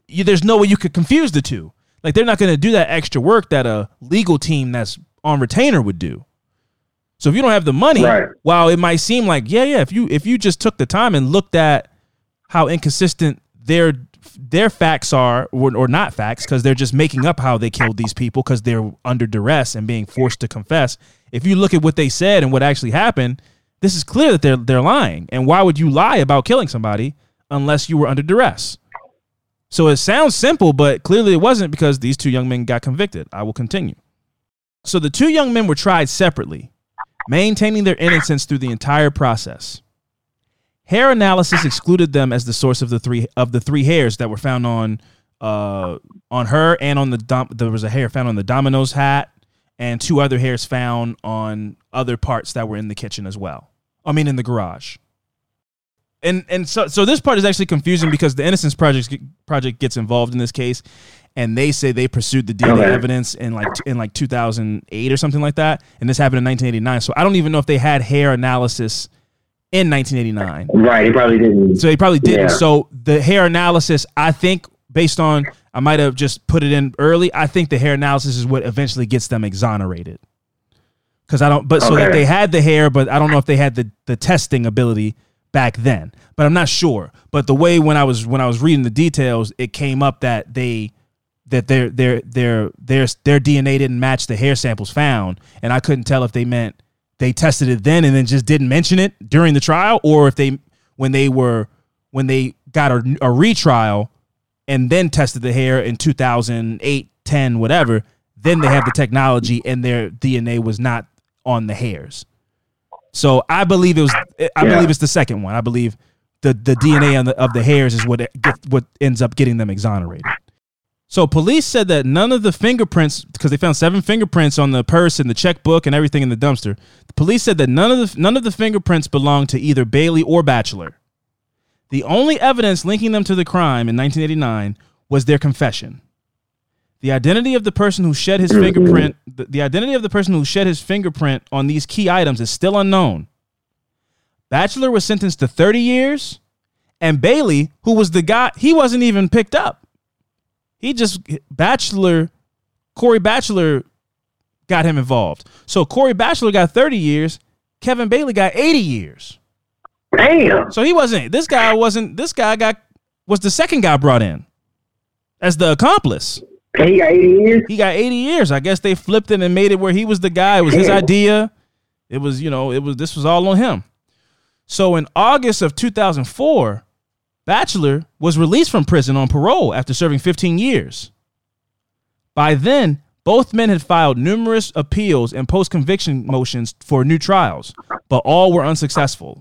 You, there's no way you could confuse the two. Like they're not going to do that extra work that a legal team that's on retainer would do. So if you don't have the money
Right.
while it might seem like yeah yeah if you if you just took the time and looked at how inconsistent their their facts are or, or not facts because they're just making up how they killed these people because they're under duress and being forced to confess. If you look at what they said and what actually happened this is clear that they're they're lying. And why would you lie about killing somebody unless you were under duress? So it sounds simple but clearly it wasn't because these two young men got convicted. I will continue. So the two young men were tried separately maintaining their innocence through the entire process Hair analysis excluded them as the source of the three of the three hairs that were found on uh on her and on the dom- there was a hair found on the Domino's hat and two other hairs found on other parts that were in the kitchen as well. I mean in the garage. And and so so this part is actually confusing because the Innocence Project project gets involved in this case and they say they pursued the DNA
Okay.
evidence in like in like 2008 or something like that and this happened in 1989. So I don't even know if they had hair analysis in 1989.
Right. He probably didn't.
So he probably didn't.
Yeah.
So the hair analysis, I think, based on I might have just put it in early. I think the hair analysis is what eventually gets them exonerated. Because I don't, but so that they had the hair, but I don't know if they had the the testing ability back then. But I'm not sure. But the way when I was when I was reading the details, it came up that they that their their their their their DNA didn't match the hair samples found, and I couldn't tell if they meant they tested it then and then just didn't mention it during the trial, or if they when they were when they got a, a retrial and then tested the hair in 2008, 10, whatever, then they have the technology and their DNA was not on the hairs. So I believe it was. I
Yeah.
believe it's the second one. I believe the the DNA on the, of the hairs is what it get, what ends up getting them exonerated. So police said that none of the fingerprints, because they found seven fingerprints on the purse and the checkbook and everything in the dumpster. The police said that none of the none of the fingerprints belonged to either Bailey or Batchelor. The only evidence linking them to the crime in 1989 was their confession. The identity of the person who shed his fingerprint, <clears throat> the, the identity of the person who shed his fingerprint on these key items is still unknown. Batchelor was sentenced to 30 years, and Bailey, who was the guy, he wasn't even picked up. He just Batchelor, Corey Batchelor got him involved. So Corey Batchelor got 30 years, Kevin Bailey got 80 years.
Damn.
So he wasn't this guy wasn't this guy got was the second guy brought in as the accomplice.
And he got 80 years?
He got 80 years. I guess they flipped it and made it where he was the guy. It was his idea. It was, you know, it was this was all on him. So in August of 2004, Batchelor was released from prison on parole after serving 15 years. By then, Both men had filed numerous appeals and post conviction motions for new trials, but all were unsuccessful.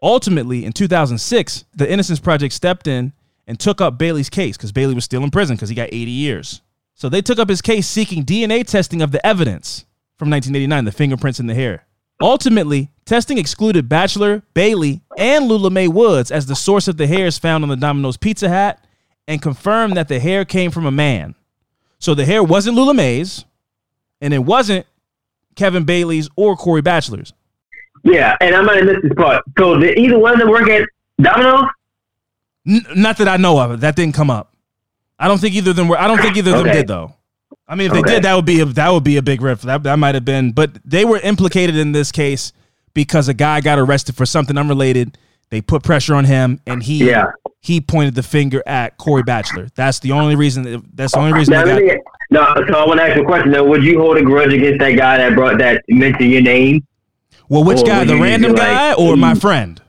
Ultimately, in 2006, the Innocence Project stepped in and took up Bailey's case because Bailey was still in prison because he got 80 years. So they took up his case seeking DNA testing of the evidence from 1989, the fingerprints in the hair. Ultimately, testing excluded Batchelor, Bailey, and Lula Mae Woods as the source of the hairs found on the Domino's pizza hat and confirmed that the hair came from a man. So the hair wasn't Lula Mae's and it wasn't Kevin Bailey's or Corey Batchelor's.
Yeah, and I might have missed this part. So did either one of them work at Domino's?
N- not that I know of. That didn't come up. I don't think either of them were. I don't think either of them did though. I mean, if they
Okay.
did, that would be a, that would be a big riff. That that might have been, but they were implicated in this case because a guy got arrested for something unrelated. They put pressure on him, and he
Yeah.
he pointed the finger at Corey Batchelor. That's the only reason. That's the only reason.
Now,
got,
me, no, so I want to ask a question. Though, would you hold a grudge against that guy that brought that mentioned your name?
well, which
or
guy? The random guy
like,
or my
mm.
friend?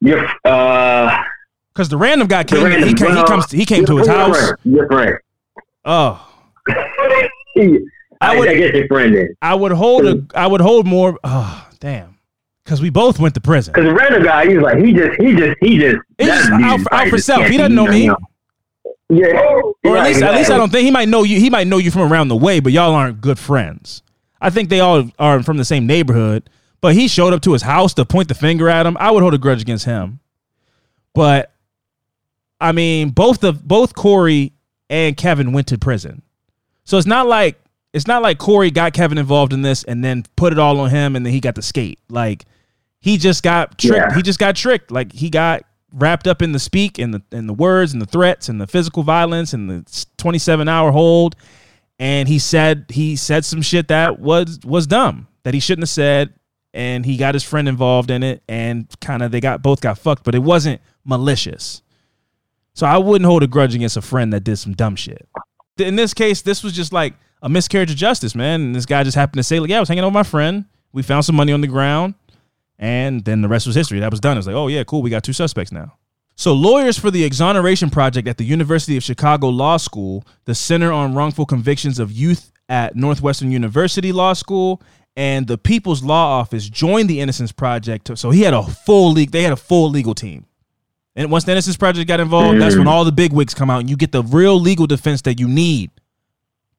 Your uh,
Because the random guy came.
random,
he, came he comes. He came to his house.
Friend, your friend.
Oh, <laughs>
I,
would-
I your friend is.
I would hold a. <laughs> I would hold more. Oh, damn. Because we both went to prison.
Because the random guy, he's like, he just, he just, he just.
He's just out for- out for self. He doesn't know me.
know. Yeah.
Or at least, at least I don't think he might know you. He might know you from around the way, but y'all aren't good friends. I think they all are from the same neighborhood. But he showed up to his house to point the finger at him. I would hold a grudge against him. But I mean, both of both Corey and Kevin went to prison, so it's not like it's not like Corey got Kevin involved in this and then put it all on him and then he got to skate. Like he just got tricked.
Yeah.
He just got tricked. Like he got wrapped up in the speak and the and the words and the threats and the physical violence and the 27 hour hold. And he said he said some shit that was was dumb that he shouldn't have said. And he got his friend involved in it, and kind of they got both got fucked, but it wasn't malicious. So I wouldn't hold a grudge against a friend that did some dumb shit. In this case, this was just like a miscarriage of justice, man. And this guy just happened to say, like, yeah, I was hanging out with my friend. We found some money on the ground. And then the rest was history. That was done. It's like, oh, yeah, cool. We got two suspects now. So, lawyers for the Exoneration Project at the University of Chicago Law School, the Center on Wrongful Convictions of Youth at Northwestern University Law School, and the People's Law Office joined the Innocence Project. So he had a full league. They had a full legal team. And once the Innocence Project got involved, that's when all the big wigs come out and you get the real legal defense that you need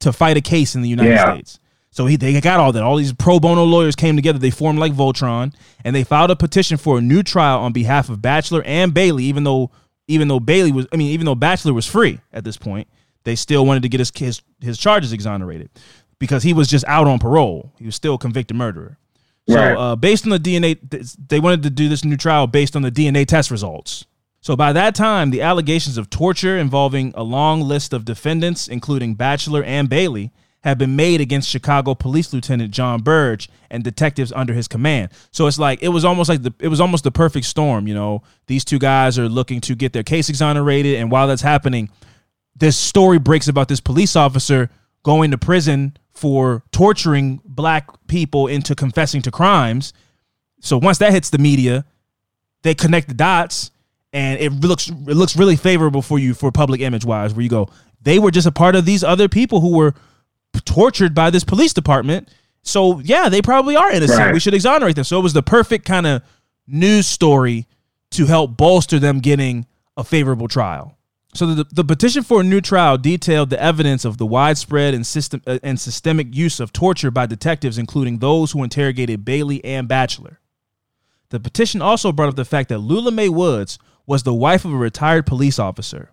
to fight a case in the United
Yeah.
States. So he, they got all that. All these pro bono lawyers came together. They formed like Voltron, and they filed a petition for a new trial on behalf of Batchelor and Bailey. Even though, even though Bailey was, I mean, even though Batchelor was free at this point, they still wanted to get his his, his charges exonerated because he was just out on parole. He was still a convicted murderer. So,
Right.
uh, based on the DNA, they wanted to do this new trial based on the DNA test results. So by that time, the allegations of torture involving a long list of defendants, including Batchelor and Bailey, have been made against Chicago Police Lieutenant John Burge and detectives under his command. So it's like it was almost like the it was almost the perfect storm. You know, these two guys are looking to get their case exonerated, and while that's happening, this story breaks about this police officer going to prison for torturing black people into confessing to crimes. So once that hits the media, they connect the dots and it looks it looks really favorable for you for public image wise where you go they were just a part of these other people who were tortured by this police department. So yeah they probably are innocent.
Right.
we should exonerate them. So it was the perfect kind of news story to help bolster them getting a favorable trial. So the, the petition for a new trial detailed the evidence of the widespread and system uh, and systemic use of torture by detectives including those who interrogated Bailey and Batchelor. The petition also brought up the fact that Lula Mae Woods was the wife of a retired police officer,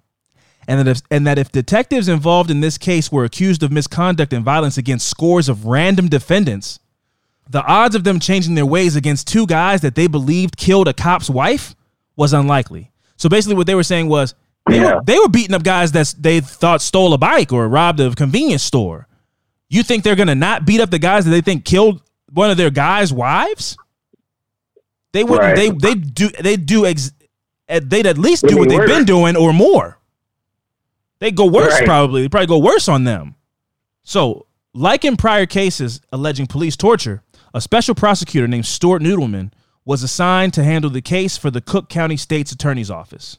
and that if and that if detectives involved in this case were accused of misconduct and violence against scores of random defendants, the odds of them changing their ways against two guys that they believed killed a cop's wife was unlikely. So basically, what they were saying was they,
Yeah.
were, they were beating up guys that they thought stole a bike or robbed a convenience store. You think they're gonna not beat up the guys that they think killed one of their guys' wives? They would
Right.
they they do they do ex, they'd at least do what they've
worse.
been doing or more. They go worse
Right.
probably. They probably go worse on them. So, like in prior cases alleging police torture, a special prosecutor named Stuart Nudelman was assigned to handle the case for the Cook County State's Attorney's Office.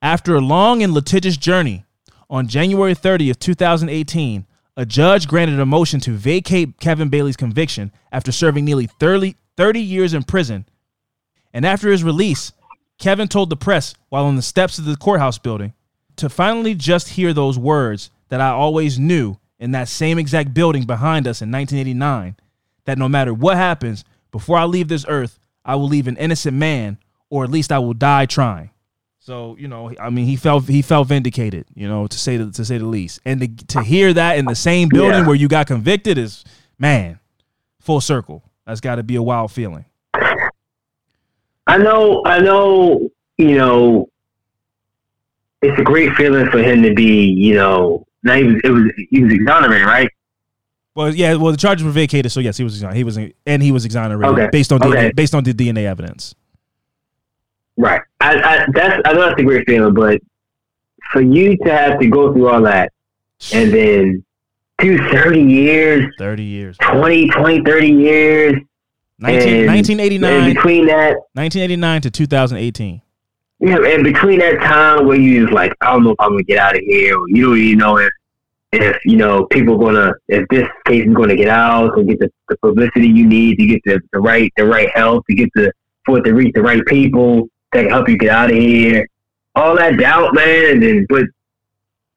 After a long and litigious journey, On January 30th, 2018, a judge granted a motion to vacate Kevin Bailey's conviction after serving nearly 30, 30 years in prison. And after his release, Kevin told the press while on the steps of the courthouse building to finally just hear those words that I always knew in that same exact building behind us in 1989 that no matter what happens, before I leave this earth, I will leave an innocent man, or at least I will die trying. So you know, I mean, he felt he felt vindicated, you know, to say the, to say the least. And to, to hear that in the same building
Yeah.
where you got convicted is, man, full circle. That's got to be a wild feeling.
I know, I know, you know, it's a great feeling for him to be, you know, now he was, it was, he was exonerated, right?
Well, yeah, well, the charges were vacated, so yes, he was exonerated. He was, and he was exonerated
Okay.
based on DNA, based on the DNA evidence.
Right. I, I, that's, I know that's a great feeling, but for you to have to go through all that and then do 30 years,
Thirty years,
20, 20, 30 years,
19, 1989,
between that,
1989 to 2018.
yeah and between that time where you just like, I don't know if I'm gonna get out of here, or you don't even know if, if you know, people gonna, if this case is gonna get out, and get the, the publicity you need, to get the, the right, the right help, to get the, for it to reach the right people that can help you get out of here. All that doubt, man, and then, but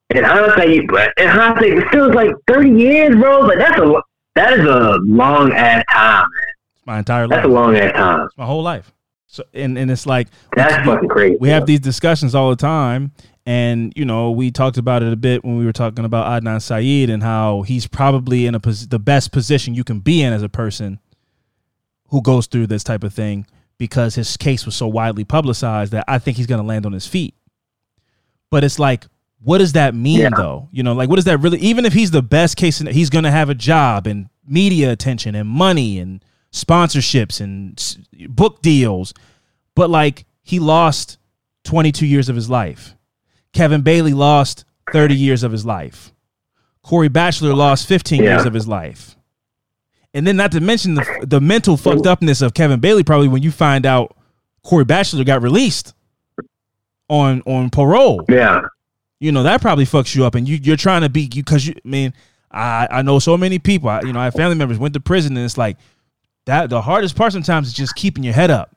in hindsight, but in hindsight, it feels like 30 years, bro. But that's a, that is a long ass time, man.
My entire life,
That's a long ass time.
my whole life. So, and and it's like
That's fucking crazy.
we have these discussions all the time and you know we talked about it a bit when we were talking about Adnan Syed and how he's probably in a pos- the best position you can be in as a person who goes through this type of thing because his case was so widely publicized that I think he's going to land on his feet. But it's like what does that mean
Yeah.
though? You know, like what does that really even if he's the best case he's going to have a job and media attention and money and sponsorships and book deals but like he lost 22 years of his life. Kevin Bailey lost 30 years of his life. Corey Batchelor lost 15
Yeah.
years of his life. And then not to mention the the mental fucked upness of Kevin Bailey probably when you find out Corey Batchelor got released on on parole.
Yeah.
You know, that probably fucks you up and you you're trying to be you cuz you I mean I I know so many people, I, you know, I have family members went to prison and it's like that the hardest part sometimes is just keeping your head up.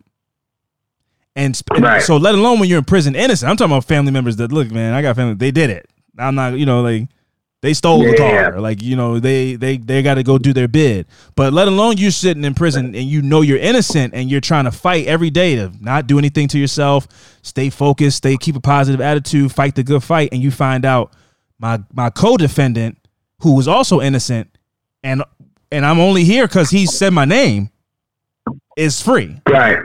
And, sp-
Right.
so let alone when you're in prison innocent. I'm talking about family members that look, man, I got family they did it. I'm not, you know, like they stole the car. Like, you know, they they they got to go do their bid. But let alone you sitting in prison and you know you're innocent and you're trying to fight every day to not do anything to yourself, stay focused, stay keep a positive attitude, fight the good fight and you find out my my co-defendant who was also innocent and and I'm only here cuz he said my name is free.
Right.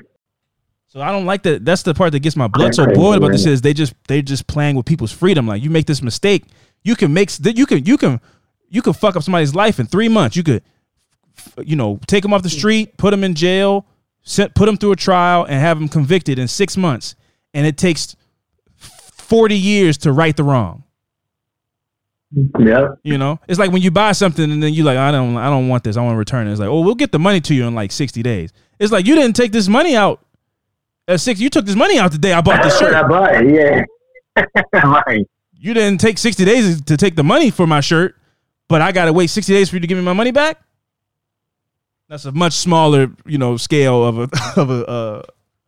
So I don't like that. That's the part that gets my blood so boiled about this is they just they just playing with people's freedom. Like you make this mistake, you can make you can you can you can fuck up somebody's life in three months. You could you know take them off the street, put them in jail, put them through a trial, and have them convicted in six months. And it takes forty years to right the wrong.
Yep.
You know, it's like when you buy something and then you like, I don't, I don't want this. I want to return it. It's like, oh, we'll get the money to you in like sixty days. It's like you didn't take this money out at six. You took this money out the day I bought this <laughs> shirt.
I bought it, yeah. <laughs> right.
you didn't take 60 days to take the money for my shirt, but I got to wait 60 days for you to give me my money back. That's a much smaller, you know, scale of a <laughs> of a uh,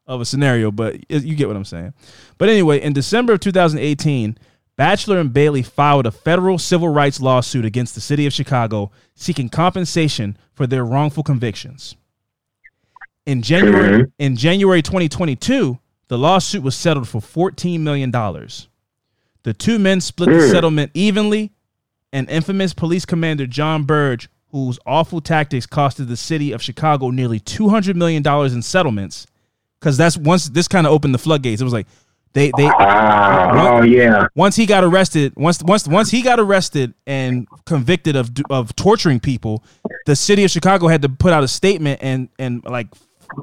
of a scenario, but you get what I'm saying. But anyway, in December of 2018, Batchelor and Bailey filed a federal civil rights lawsuit against the city of Chicago seeking compensation for their wrongful convictions. In January mm-hmm. in January 2022, the lawsuit was settled for 14 million dollars. The two men split the mm. settlement evenly, and infamous police commander John Burge, whose awful tactics costed the city of Chicago nearly $200 million in settlements, because that's once this kind of opened the floodgates. It was like they they
Ah, oh, yeah.
once he got arrested, once once once he got arrested and convicted of of torturing people, the city of Chicago had to put out a statement and and like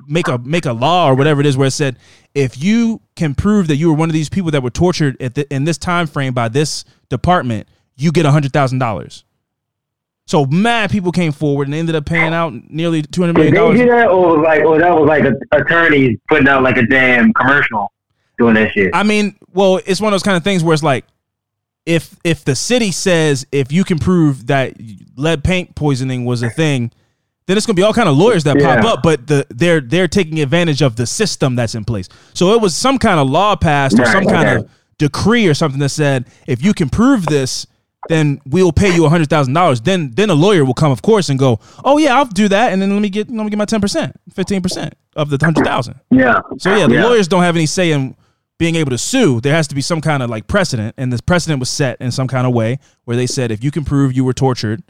make a make a law or whatever it is where it said if you can prove that you were one of these people that were tortured at the, in this time frame by this department, you get a hundred thousand dollars. So mad people came forward and ended up paying out nearly two hundred
Did
million
they do
dollars.
that, or like, or that was like a, attorneys putting out like a damn commercial doing that shit?
I mean, well, it's one of those kind of things where it's like if if the city says if you can prove that lead paint poisoning was a thing, then it's gonna be all kind of lawyers that pop up. But the they're they're taking advantage of the system that's in place. So it was some kind of law passed or
Right,
some kind
okay.
of decree or something that said if you can prove this, then we'll pay you a hundred thousand dollars. Then then a lawyer will come, of course, and go, oh yeah, I'll do that, and then let me get let me get my ten percent, fifteen percent of the hundred thousand.
Yeah.
So yeah, the lawyers don't have any say in being able to sue. There has to be some kind of like precedent, and this precedent was set in some kind of way where they said if you can prove you were tortured,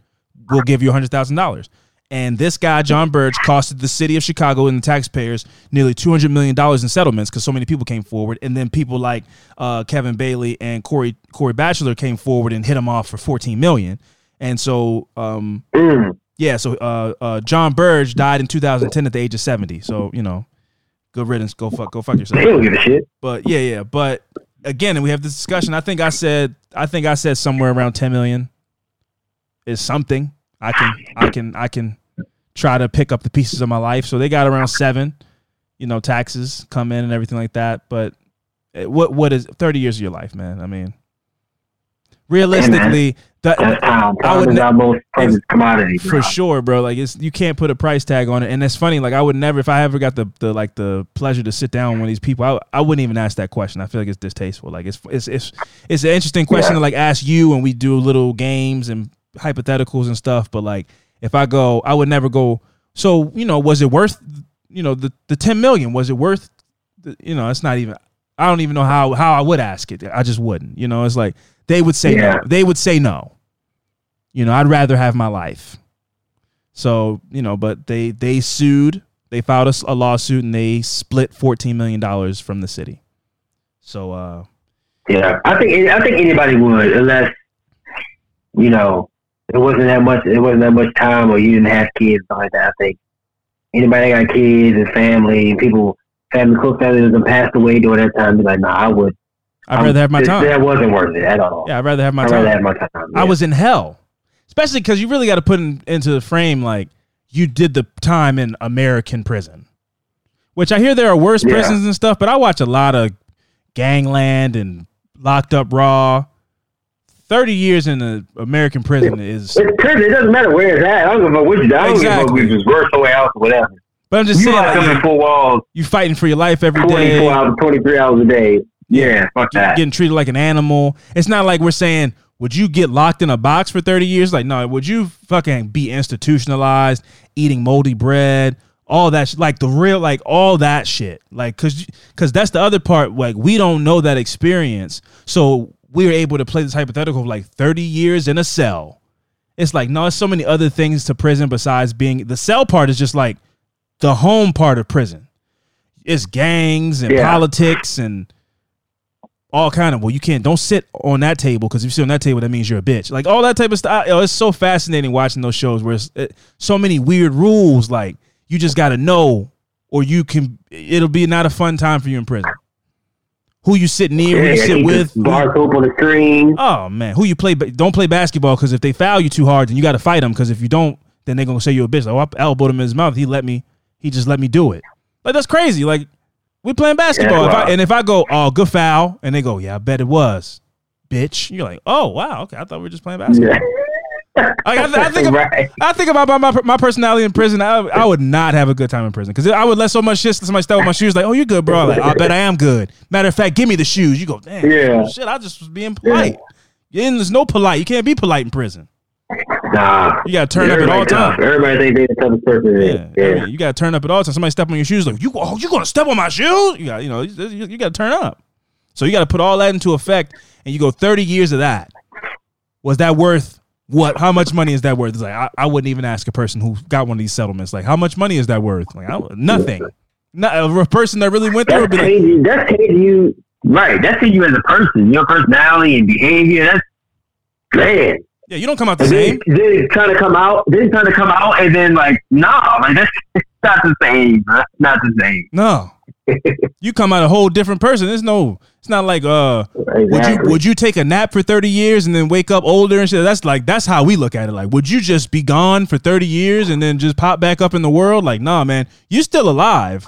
we'll give you hundred thousand dollars. And this guy, John Burge, costed the city of Chicago and the taxpayers nearly two hundred million dollars in settlements because so many people came forward, and then people like uh, Kevin Bailey and Corey Corey Batchelor came forward and hit him off for fourteen million. And so, um,
Mm.
yeah, so uh, uh, John Burge died in 2010 at the age of 70. So you know, good riddance. Go fuck. Go fuck yourself.
They don't give a shit.
But yeah, yeah. But again, we have this discussion. I think I said I think I said somewhere around 10 million is something. I can I can I can try to pick up the pieces of my life. So they got around seven, you know, taxes come in and everything like that. But eh, what what is 30 years of your life, man? I mean, realistically, that
time.
I would
is
ne-
our most precious commodity.
for
bro.
sure, bro. Like it's you can't put a price tag on it, and that's funny. Like I would never, if I ever got the, the like the pleasure to sit down with one of these people, I, I wouldn't even ask that question. I feel like it's distasteful. Like it's it's it's it's an interesting question
Yeah.
to like ask you, and we do little games and hypotheticals and stuff. But like if I go, I would never go. So you know, was it worth you know the the ten million? Was it worth? The, you know, it's not even. I don't even know how how I would ask it. I just wouldn't. You know, it's like they would say
Yeah.
no. They would say no. You know, I'd rather have my life. So you know, but they they sued. They filed a lawsuit and they split fourteen million dollars from the city. So uh,
Yeah, I think I think anybody would, unless you know it wasn't that much. It wasn't that much time, or you didn't have kids, like that. I think anybody that got kids and family and people, family, close family that passed away during that time, be like, nah, I would.
I'd rather have my
That-
time.
That wasn't worth it at all.
Yeah, I'd rather have my
I'd
time.
rather have my time.
I was in hell, especially because you really got to put in, into the frame like you did the time in American prison, which I hear there are worse
Yeah.
prisons and stuff. But I watch a lot of Gangland and Locked Up Raw. Thirty years in an American prison is,
It's prison. It doesn't matter where it's at. I don't give a fuck what you. I don't
Exactly.
give a fuck if it's worse somewhere or whatever.
but I'm just
You
saying, like,
four walls,
you fighting for your life every
twenty
day.
four hours, twenty three hours a day. Yeah, fuck that.
getting treated like an animal. It's not like we're saying, would you get locked in a box for 30 years? Like, no, would you fucking be institutionalized, eating moldy bread, all that sh- like the real like all that shit. Like cuz cuz that's the other part like we don't know that experience. So we are able to play this hypothetical of like 30 years in a cell. It's like no, there's so many other things to prison besides being the cell part is just like the home part of prison. It's gangs and
Yeah.
politics and all kind of well you can't don't sit on that table because if you sit on that table that means you're a bitch. Like all that type of stuff it's so fascinating watching those shows where it's it, so many weird rules like you just got to know or you can it'll be not a fun time for you in prison. Who you sit near who you
Yeah,
sit
keep
with who-
on the screen.
oh man who you play don't play basketball because if they foul you too hard then you got to fight them because if you don't then they're gonna say you're a bitch. Like oh, I elbowed him in his mouth he let me he just let me do it. Like that's crazy like we playing basketball if I, and if I go oh good foul and they go yeah I bet it was bitch you're like oh wow okay I thought we were just playing basketball
Yeah. <laughs>
Like, I, th- I think about,
Right.
I think about my, my, my personality in prison. I, I would not have a good time in prison because I would let so much shit. Somebody step with my shoes, like, "Oh, you're good, bro?" Like, I bet I am good. Matter of fact, give me the shoes. You go, damn,
Yeah.
shit. I just was being polite. Yeah. And there's no polite. You can't be polite in prison.
Nah.
You gotta turn up at all times.
Everybody think they the toughest person.
Yeah,
Yeah. yeah.
you gotta turn up at all times. Somebody step on your shoes, like you, oh, you gonna step on my shoes? You got, you know, you, you gotta turn up. So you gotta put all that into effect, and you go 30 years of that. Was that worth what? How much money is that worth? It's like I, I wouldn't even ask a person who got one of these settlements, like how much money is that worth? Like I, nothing. Not a person that really went through.
That's
Be like.
That's changing you. Right. That's you as a person. Your personality and behavior. That's man.
Yeah, you don't come out the
And
same.
then it's trying to come out. It's trying to come out, and then like, nah, like <laughs> that's not the same. Bro. Not the same.
No, <laughs> you come out a whole different person. There's no. It's not like uh. Would you would you take a nap for 30 years and then wake up older and shit? That's like that's how we look at it. Like, would you just be gone for 30 years and then just pop back up in the world? Like, nah, man, you're still alive.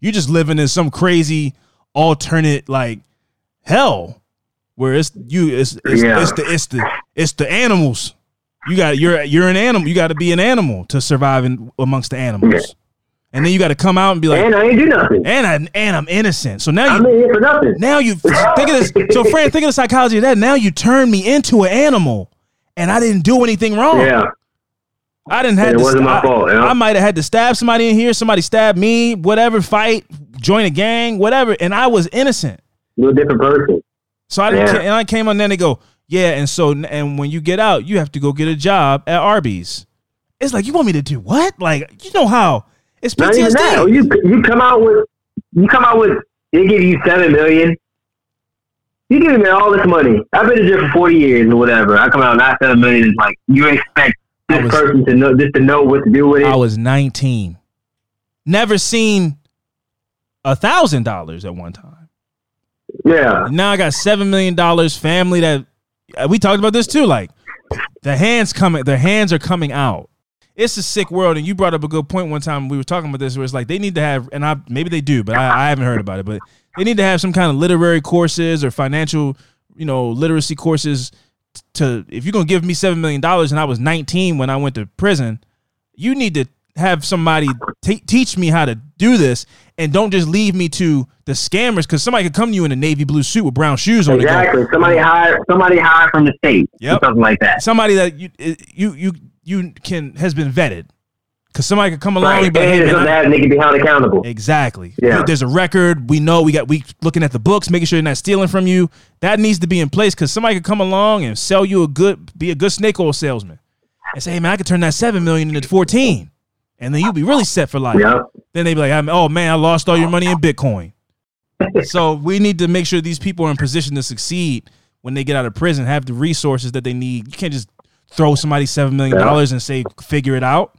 You're just living in some crazy alternate like hell. Where it's you it's it's,
Yeah.
it's the it's the it's the animals. You got you're you're an animal. You got to be an animal to survive in, amongst the animals.
Yeah.
And then you got to come out and be like,
and I ain't do nothing.
and I and I'm innocent. So now you
I'm in here for nothing.
now you think of this. So, Fran, think of the psychology of that. Now you turn me into an animal, and I didn't do anything wrong.
Yeah.
I didn't have
It
to.
wasn't my
I,
fault, you know?
I might have had to stab somebody in here. Somebody stabbed me. Whatever, fight, join a gang, whatever, and I was innocent.
You're a different person.
So I.
Yeah.
And I came on. Then they go, yeah. And so, and when you get out, you have to go get a job at Arby's. It's like you want me to do what? Like you know how it's
Not even that.
PTSD.
You you come out with you come out with they give you seven million. You give me all this money. I've been in jail for forty years or whatever. I come out not seven million. It's like you expect this
was-
person to know just to know what to do with it.
I was 19. Never seen a thousand dollars at one time.
Yeah.
Now I got seven million dollars. Family that uh, we talked about this too. Like the hands coming, the hands are coming out. It's a sick world, and you brought up a good point one time. We were talking about this, where it's like they need to have, and I maybe they do, but I, I haven't heard about it. But they need to have some kind of literary courses or financial, you know, literacy courses. To if you're gonna give me seven million dollars, and I was 19 when I went to prison, you need to have somebody t- teach me how to do this, and don't just leave me to the scammers because somebody could come to you in a navy blue suit with brown shoes on. and go,
Exactly. Somebody hired somebody hired from the state.
Yep.
Or something like that.
somebody that you you you you can has been vetted because somebody could come along
Right.
and be
And
hey,
something
I-
that they can be held accountable.
exactly.
Yeah.
There's a record. We know we got we looking at the books, making sure they're not stealing from you. That needs to be in place because somebody could come along and sell you a good, be a good snake oil salesman, and say, hey man, I could turn that seven million into fourteen, and then you'll be really set for life.
Yep.
Then they'd be like, oh man, I lost all your money in Bitcoin. <laughs> so we need to make sure these people are in position to succeed when they get out of prison, have the resources that they need. You can't just throw somebody seven million dollars and say figure it out.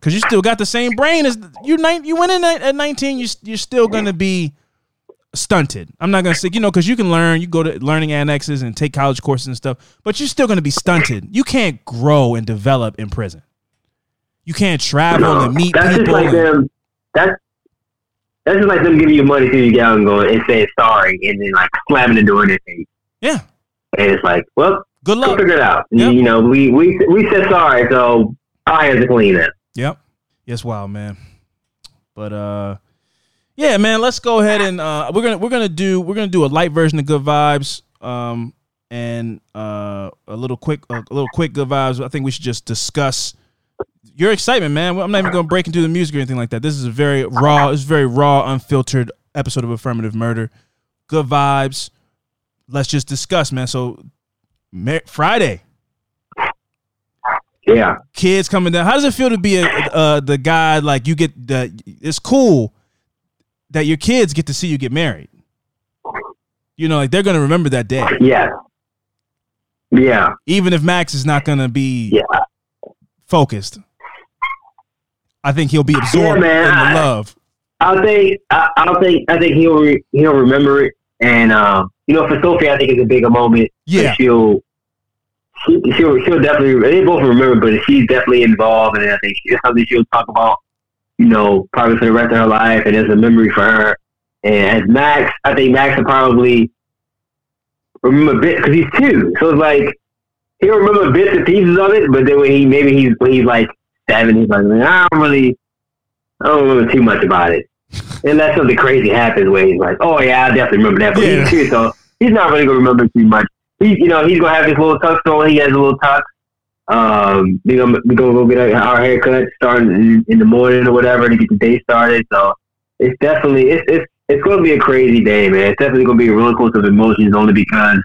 Cause you still got the same brain as you. You went in at at nineteen. You you're still gonna be stunted. I'm not gonna say you know because you can learn. You go to learning annexes and take college courses and stuff, but you're still gonna be stunted. You can't grow and develop in prison. You can't travel and meet
That's just
people.
like
and-
them. That's that's just like them giving you money till you get out and going and saying sorry and then like slamming the door in their face.
yeah,
And it's like, well,
good luck.
figure it out.
Yep.
You know, we we we said sorry, so I have to clean it.
Yep. Yes, wow, man. But uh yeah, man, let's go ahead and uh we're gonna we're gonna do we're gonna do a light version of good vibes. Um and uh a little quick a little quick good vibes. I think we should just discuss your excitement, man. I'm not even gonna break into the music or anything like that. This is a very raw, it's very raw, unfiltered episode of Affirmative Murder. Good vibes. Let's just discuss, man. So Mar- Friday,
Yeah.
kids coming down. How does it feel to be a, uh, the guy like you get the? It's cool that your kids get to see you get married. You know, like they're gonna remember that day,
Yeah. Yeah.
even if Max is not gonna be
Yeah.
Focused. I think he'll be absorbed
man,
in the
I-
love.
I'll think I, I'll think I think he'll re, he'll remember it, and um, you know, for Sophie, I think it's a bigger moment.
Yeah.
she'll she, she'll she'll definitely they both remember, but she's definitely involved, and I think it's something she'll talk about. You know, probably for the rest of her life, and it's a memory for her. And as Max, I think Max will probably remember bit because he's two, so it's like he'll remember bits and pieces of it. But then when he maybe he's when he's like seven, he's like, I don't really, I don't remember too much about it. Unless something crazy happens where he's like, oh yeah, I definitely remember that. But
Yeah.
he's two, so he's not really gonna remember too much. He's you know he's gonna have his little tux on. He has a little tux. Um, we gonna we gonna go get our, our haircut starting in, in the morning or whatever to get the day started. So it's definitely it's it's it's gonna be a crazy day, man. It's definitely gonna be a roller coaster of emotions only because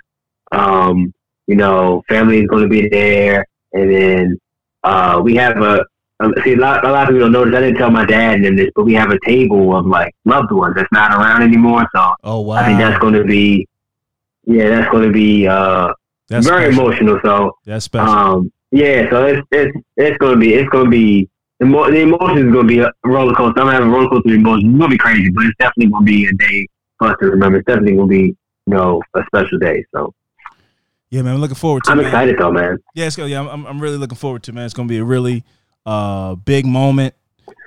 um you know family is gonna be there, and then uh we have a um, see, a lot, a lot of people don't notice. I didn't tell my dad and this, but we have a table of like loved ones that's not around anymore. So
Oh wow,
I think that's going to be, yeah, that's going to be uh,
that's
very
special.
emotional. So,
That's special.
um, yeah, so it's it's it's going to be it's going to be the, mo- the emotions is going to be a roller coaster. I'm having a roller coaster of emotions. It's going to be crazy, but it's definitely going to be a day for us to remember. It's definitely going to be you know a special day. So
yeah, man, I'm looking forward to. it,
I'm
man.
excited though, man.
Yeah, it's, yeah, I'm, I'm really looking forward to it, man. It's gonna be a really uh big moment.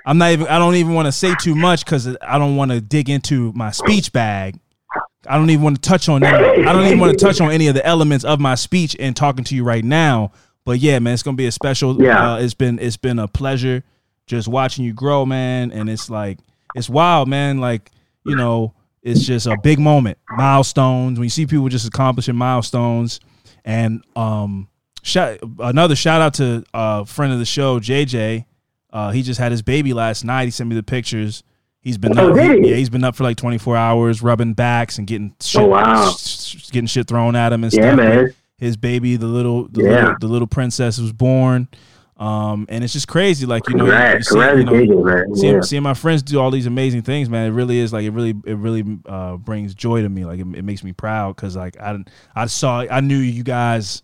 I'm not even. I don't even want to say too much because I don't want to dig into my speech bag I don't even want to touch on that. I don't even want to touch on any of the elements of my speech and talking to you right now. But yeah, man, it's gonna be a special.
Yeah.
Uh, it's been it's been a pleasure just watching you grow, man. And it's like it's wild, man. Like you know, it's just a big moment, milestones. When you see people just accomplishing milestones, and um, shout another shout out to a friend of the show, JJ. Uh, he just had his baby last night. He sent me the pictures. He's been
Oh,
up,
he?
yeah, he's been up for like 24 hours, rubbing backs and getting shit,
Oh, wow.
sh- getting shit thrown at him and
Yeah,
stuff.
man.
His baby, the little, the
Yeah.
little, the little princess was born. Um, and it's just crazy, like you know, you
Congrats,
see, you know, seeing,
Yeah.
seeing my friends do all these amazing things, man. It really is like it really, it really uh, brings joy to me. Like it, it makes me proud because like I, I saw, I knew you guys.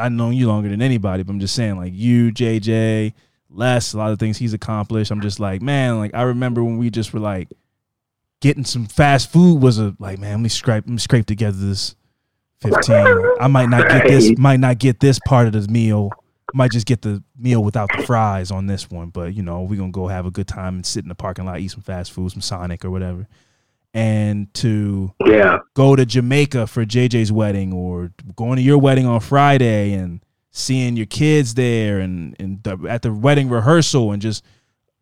I know you longer than anybody, but I'm just saying, like you, JJ, Les, a lot of things he's accomplished. I'm just like, man, like I remember when we just were like getting some fast food was a like, man, let me scrape, let me scrape together this 15. I might not get this, might not get this part of the meal. Might just get the meal without the fries on this one, but you know, we're gonna go have a good time and sit in the parking lot, eat some fast food, some Sonic or whatever. And to
Yeah.
go to Jamaica for JJ's wedding or going to your wedding on Friday and seeing your kids there and, and the, at the wedding rehearsal and just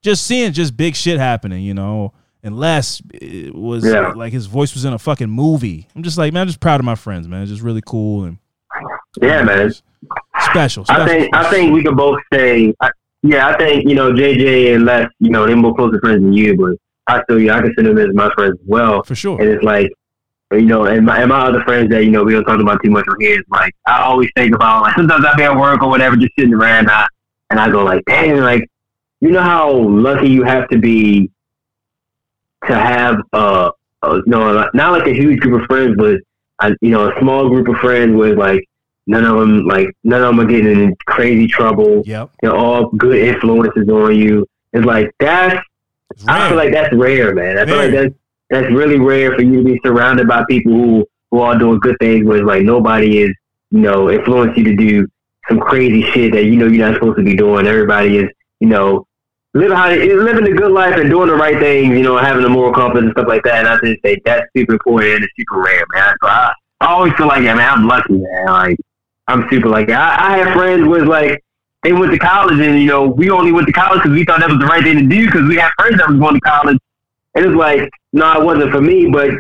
just seeing just big shit happening, you know. And Les it was
Yeah.
like his voice was in a fucking movie. I'm just like, man, I'm just proud of my friends, man. It's just really cool and
Yeah, man.
Special. special
I think I think we could both say, I, yeah, I think you know JJ and Les, you know, they're more closer friends than you, but I still, yeah, I consider them as my friends as well.
for sure.
And it's like, you know, and my and my other friends that you know we don't talk about too much on here. It's like I always think about like <laughs> sometimes I be at work or whatever, just sitting around, and I, and I go like, dang, like you know how lucky you have to be to have uh, uh you know not like a huge group of friends, but uh, you know a small group of friends with like none of them like none of them are getting in crazy trouble.
Yep.
They're all good influences on you. It's like that's
It's
I feel like that's rare, man. I feel like that's that's really rare for you to be surrounded by people who who are doing good things where it's like nobody is, you know, influence you to do some crazy shit that you know you're not supposed to be doing. Everybody is, you know, living how living a good life and doing the right things, you know, having a moral compass and stuff like that. And I just say that's super important and it's super rare, man. So I, I always feel like, yeah, man, I'm lucky, man. Like I'm super lucky. I, I have friends with like they went to college and you know we only went to college because we thought that was the right thing to do because we had friends that was going to college. And it's like, no, it wasn't for me, but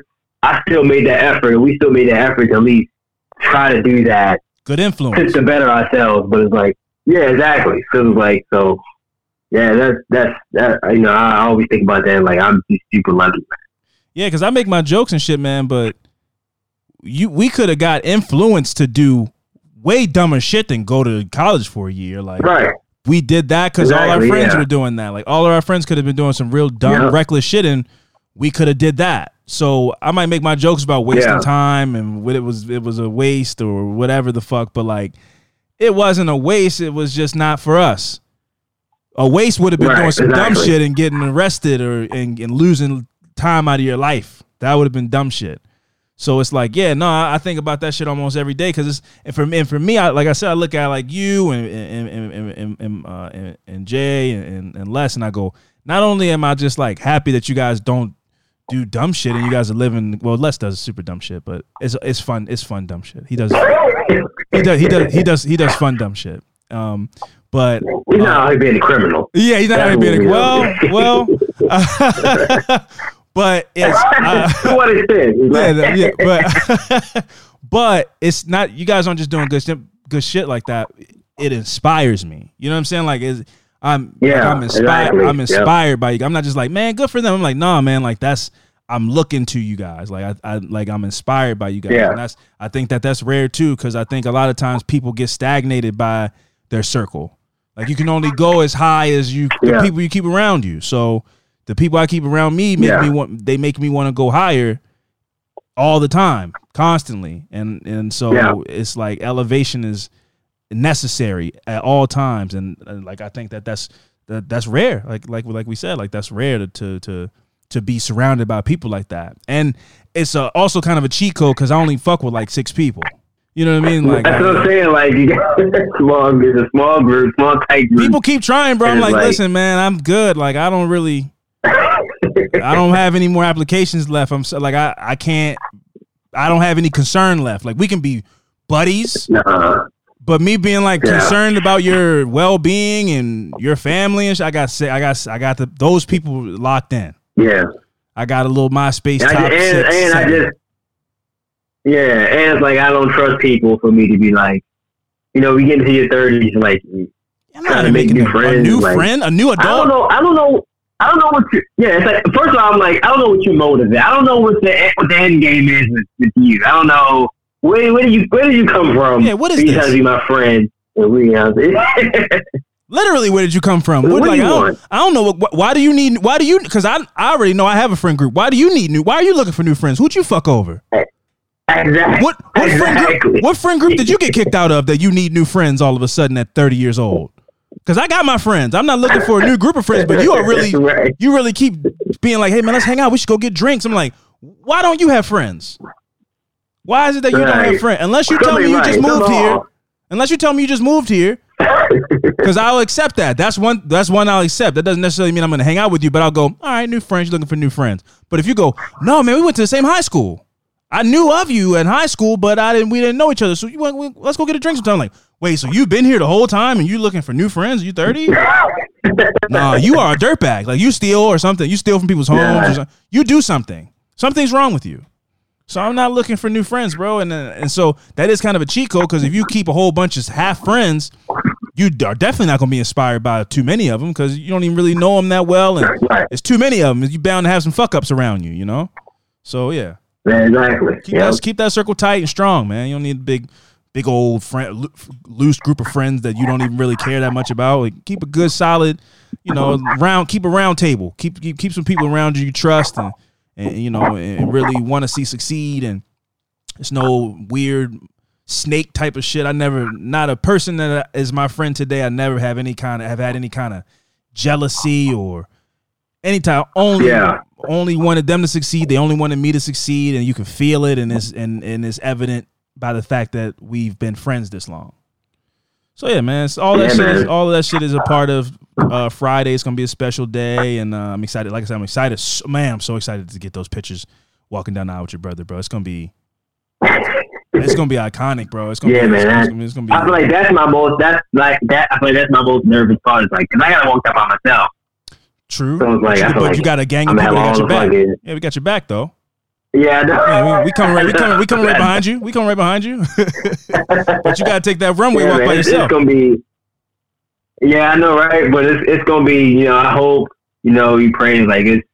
I still made that effort. and We still made that effort to at least try to do that
Good influence.
to better ourselves. But it's like, yeah, exactly. So it's like, so yeah, that's that's that. You know, I always think about that. Like, I'm just super lucky.
Yeah, because I make my jokes and shit, man. But you, we could have got influence to do way dumber shit than go to college for a year. Like
Right.
we did that because all our friends
yeah.
were doing that. Like all of our friends could have been doing some real dumb,
Yeah.
reckless shit, and we could have did that. So I might make my jokes about wasting
Yeah.
time and what it was. It was a waste or whatever the fuck. But like, it wasn't a waste. It was just not for us. A waste would have been
Right,
doing some dumb shit and getting arrested or and, and losing time out of your life. That would have been dumb shit. So it's like, yeah, no, I I think about that shit almost every day because it's and for me and for me, I, like I said, I look at like you and and and and and, uh, and, and Jay and, and Les, and I go, not only am I just like happy that you guys don't do dumb shit and you guys are living. Well, Les does super dumb shit, but it's it's fun. It's fun dumb shit. He does he does he does he does he does fun dumb shit. Um, but
We're not out here being a criminal.
yeah, he's not out being
what we
well,
do. <laughs> <laughs>
but <laughs> it's uh, <laughs>
to what extent? <laughs>
yeah, yeah, but but it's not. You guys aren't just doing good shit, good shit like that. It inspires me. You know what I'm saying? Like, is I'm like,
Yeah,
I'm inspired.
exactly.
I'm
Yeah.
inspired by you. I'm not just like, man, good for them. I'm like, nah, man, like that's. I'm looking to you guys. Like I, I like I'm inspired by you guys.
Yeah.
And that's I think that that's rare too because I think a lot of times people get stagnated by their circle. Like you can only go as high as you the people you keep around you. So the people I keep around me make
Yeah.
me want they make me want to go higher all the time, constantly. And and so
Yeah.
it's like elevation is necessary at all times and, and like I think that that's that, that's rare. Like like like we said, like that's rare to to to, to be surrounded by people like that. And it's a, also kind of a cheat code cuz I only fuck with like 6 people. You know what I mean? Like
That's what I'm saying. Like, you got <laughs> small, it's a small group, small tight group.
People keep trying, bro. I'm like,
like-
listen, man, I'm good. Like, I don't really, I don't have any more applications left. I'm so, like, I, I can't I don't have any concern left. Like we can be buddies,
Nah.
but me being like
Yeah.
concerned about your well being and your family and shit, I got I got I got the those people locked in.
Yeah.
I got a little MySpace
And, I,
top
and,
six.
and I just, yeah, and it's like I don't trust people for me to be like, you know, we get into your thirties, like
I'm
trying
not
to make new
a, a new
like-
friend, a new
I don't
adult.
know, I don't know, I don't know what you. Yeah, it's like first of all, I'm like, I don't know what your motive is. I don't know what the what the end game is with, with you. I don't know where where do you where did you come from?
Yeah, what is
you
this?
be my friend. And we, <laughs>
Literally, where did you come from?
What
What,
do you
I, don't,
want?
I don't know. What, why do you need? Why do you? Because I, I already know I have a friend group. Why do you need new? Why are you looking for new friends? Who'd you fuck over?
exactly.
What what friend group? What friend group did you get kicked out of that you need new friends all of a sudden at thirty years old? Because I got my friends. I'm not looking for a new group of friends, but you are really, <laughs>
Right.
you really keep being like, hey man, let's hang out. We should go get drinks. I'm like, why don't you have friends? Why is it that you don't have
Right.
friends? Unless you tell me you
right.
just moved here. Unless you tell me you just moved here, <laughs> because I'll accept that. That's one. That's one I'll accept. That doesn't necessarily mean I'm going to hang out with you, but I'll go. All right, new friends. You're looking for new friends. But if you go, no, man, we went to the same high school. I knew of you in high school, but I didn't. We didn't know each other. So you went. We, let's go get a drink sometime. I'm like, wait, so you've been here the whole time and you're looking for new friends? You 30? <laughs> nah, you are a dirtbag. Like you steal or something. You steal from people's homes.
Yeah.
Or something. You do something. Something's wrong with you. So I'm not looking for new friends, bro. And uh, and so that is kind of a cheat code because if you keep a whole bunch of half friends, you are definitely not going to be inspired by too many of them because you don't even really know them that well, and it's too many of them. You're bound to have some fuck ups around you, you know. So yeah,
Yeah, exactly.
keep
Yeah.
that keep that circle tight and strong, man. You don't need a big, big old friend, loose group of friends that you don't even really care that much about. Like, keep a good, solid, you know, round. Keep a round table. Keep keep keep some people around you you trust and and you know and really want to see succeed. And it's no weird snake type of shit. I never, not a person that uh, is my friend today. I never have any kind of have had any kind of jealousy or any type. Only
Yeah.
only wanted them to succeed. They only wanted me to succeed, and you can feel it, and it's and and it's evident by the fact that we've been friends this long. So yeah, man, all that
Yeah,
shit is all of that shit is a part of uh, Friday. It's gonna be a special day, and uh, I'm excited. Like I said, I'm excited. So, man, I'm so excited to get those pictures walking down the aisle with your brother, bro. It's gonna be it's gonna be iconic, bro. It's gonna
Yeah,
be,
man.
It's gonna, it's gonna be.
I feel like that's my most. That's like that. I feel like that's my most nervous part. Is like, cause I gotta walk up by myself.
True,
So like,
but, you,
like
you got a gang of people that got your back. Yeah, we got your back though.
Yeah, know.
Yeah, we, we coming right, we coming, we coming right <laughs> behind you. We coming right behind you. <laughs> but you gotta take that runway
Yeah,
walk
man,
by yourself.
it's gonna be. Yeah, I know, right? But it's it's gonna be. You know, I hope. You know, you praying like it's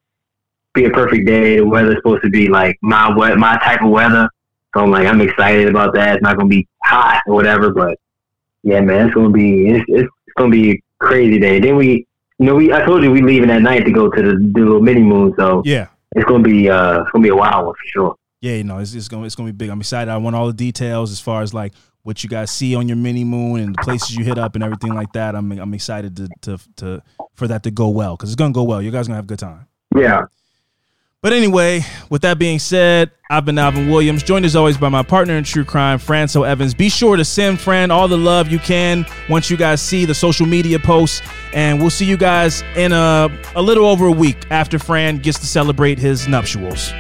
be a perfect day. The weather's supposed to be like my we- my type of weather. So I'm like, I'm excited about that. It's not gonna be hot or whatever, but yeah, man, it's gonna be it's it's, it's gonna be a crazy day. Then we, you know, we I told you we leaving at night to go to the, the little mini moon. So
yeah.
It's gonna be uh it's gonna be a wild one for sure.
yeah, you know, it's, it's gonna it's gonna be big. I'm excited. I want all the details as far as like what you guys see on your mini moon and the places you hit up and everything like that. I'm I'm excited to to, to for that to go well because it's gonna go well. You guys are gonna have a good time.
Yeah.
But anyway, with that being said, I've been Alvin Williams, joined as always by my partner in true crime, Franco Evans. Be sure to send Fran all the love you can once you guys see the social media posts, and we'll see you guys in a a little over a week after Fran gets to celebrate his nuptials.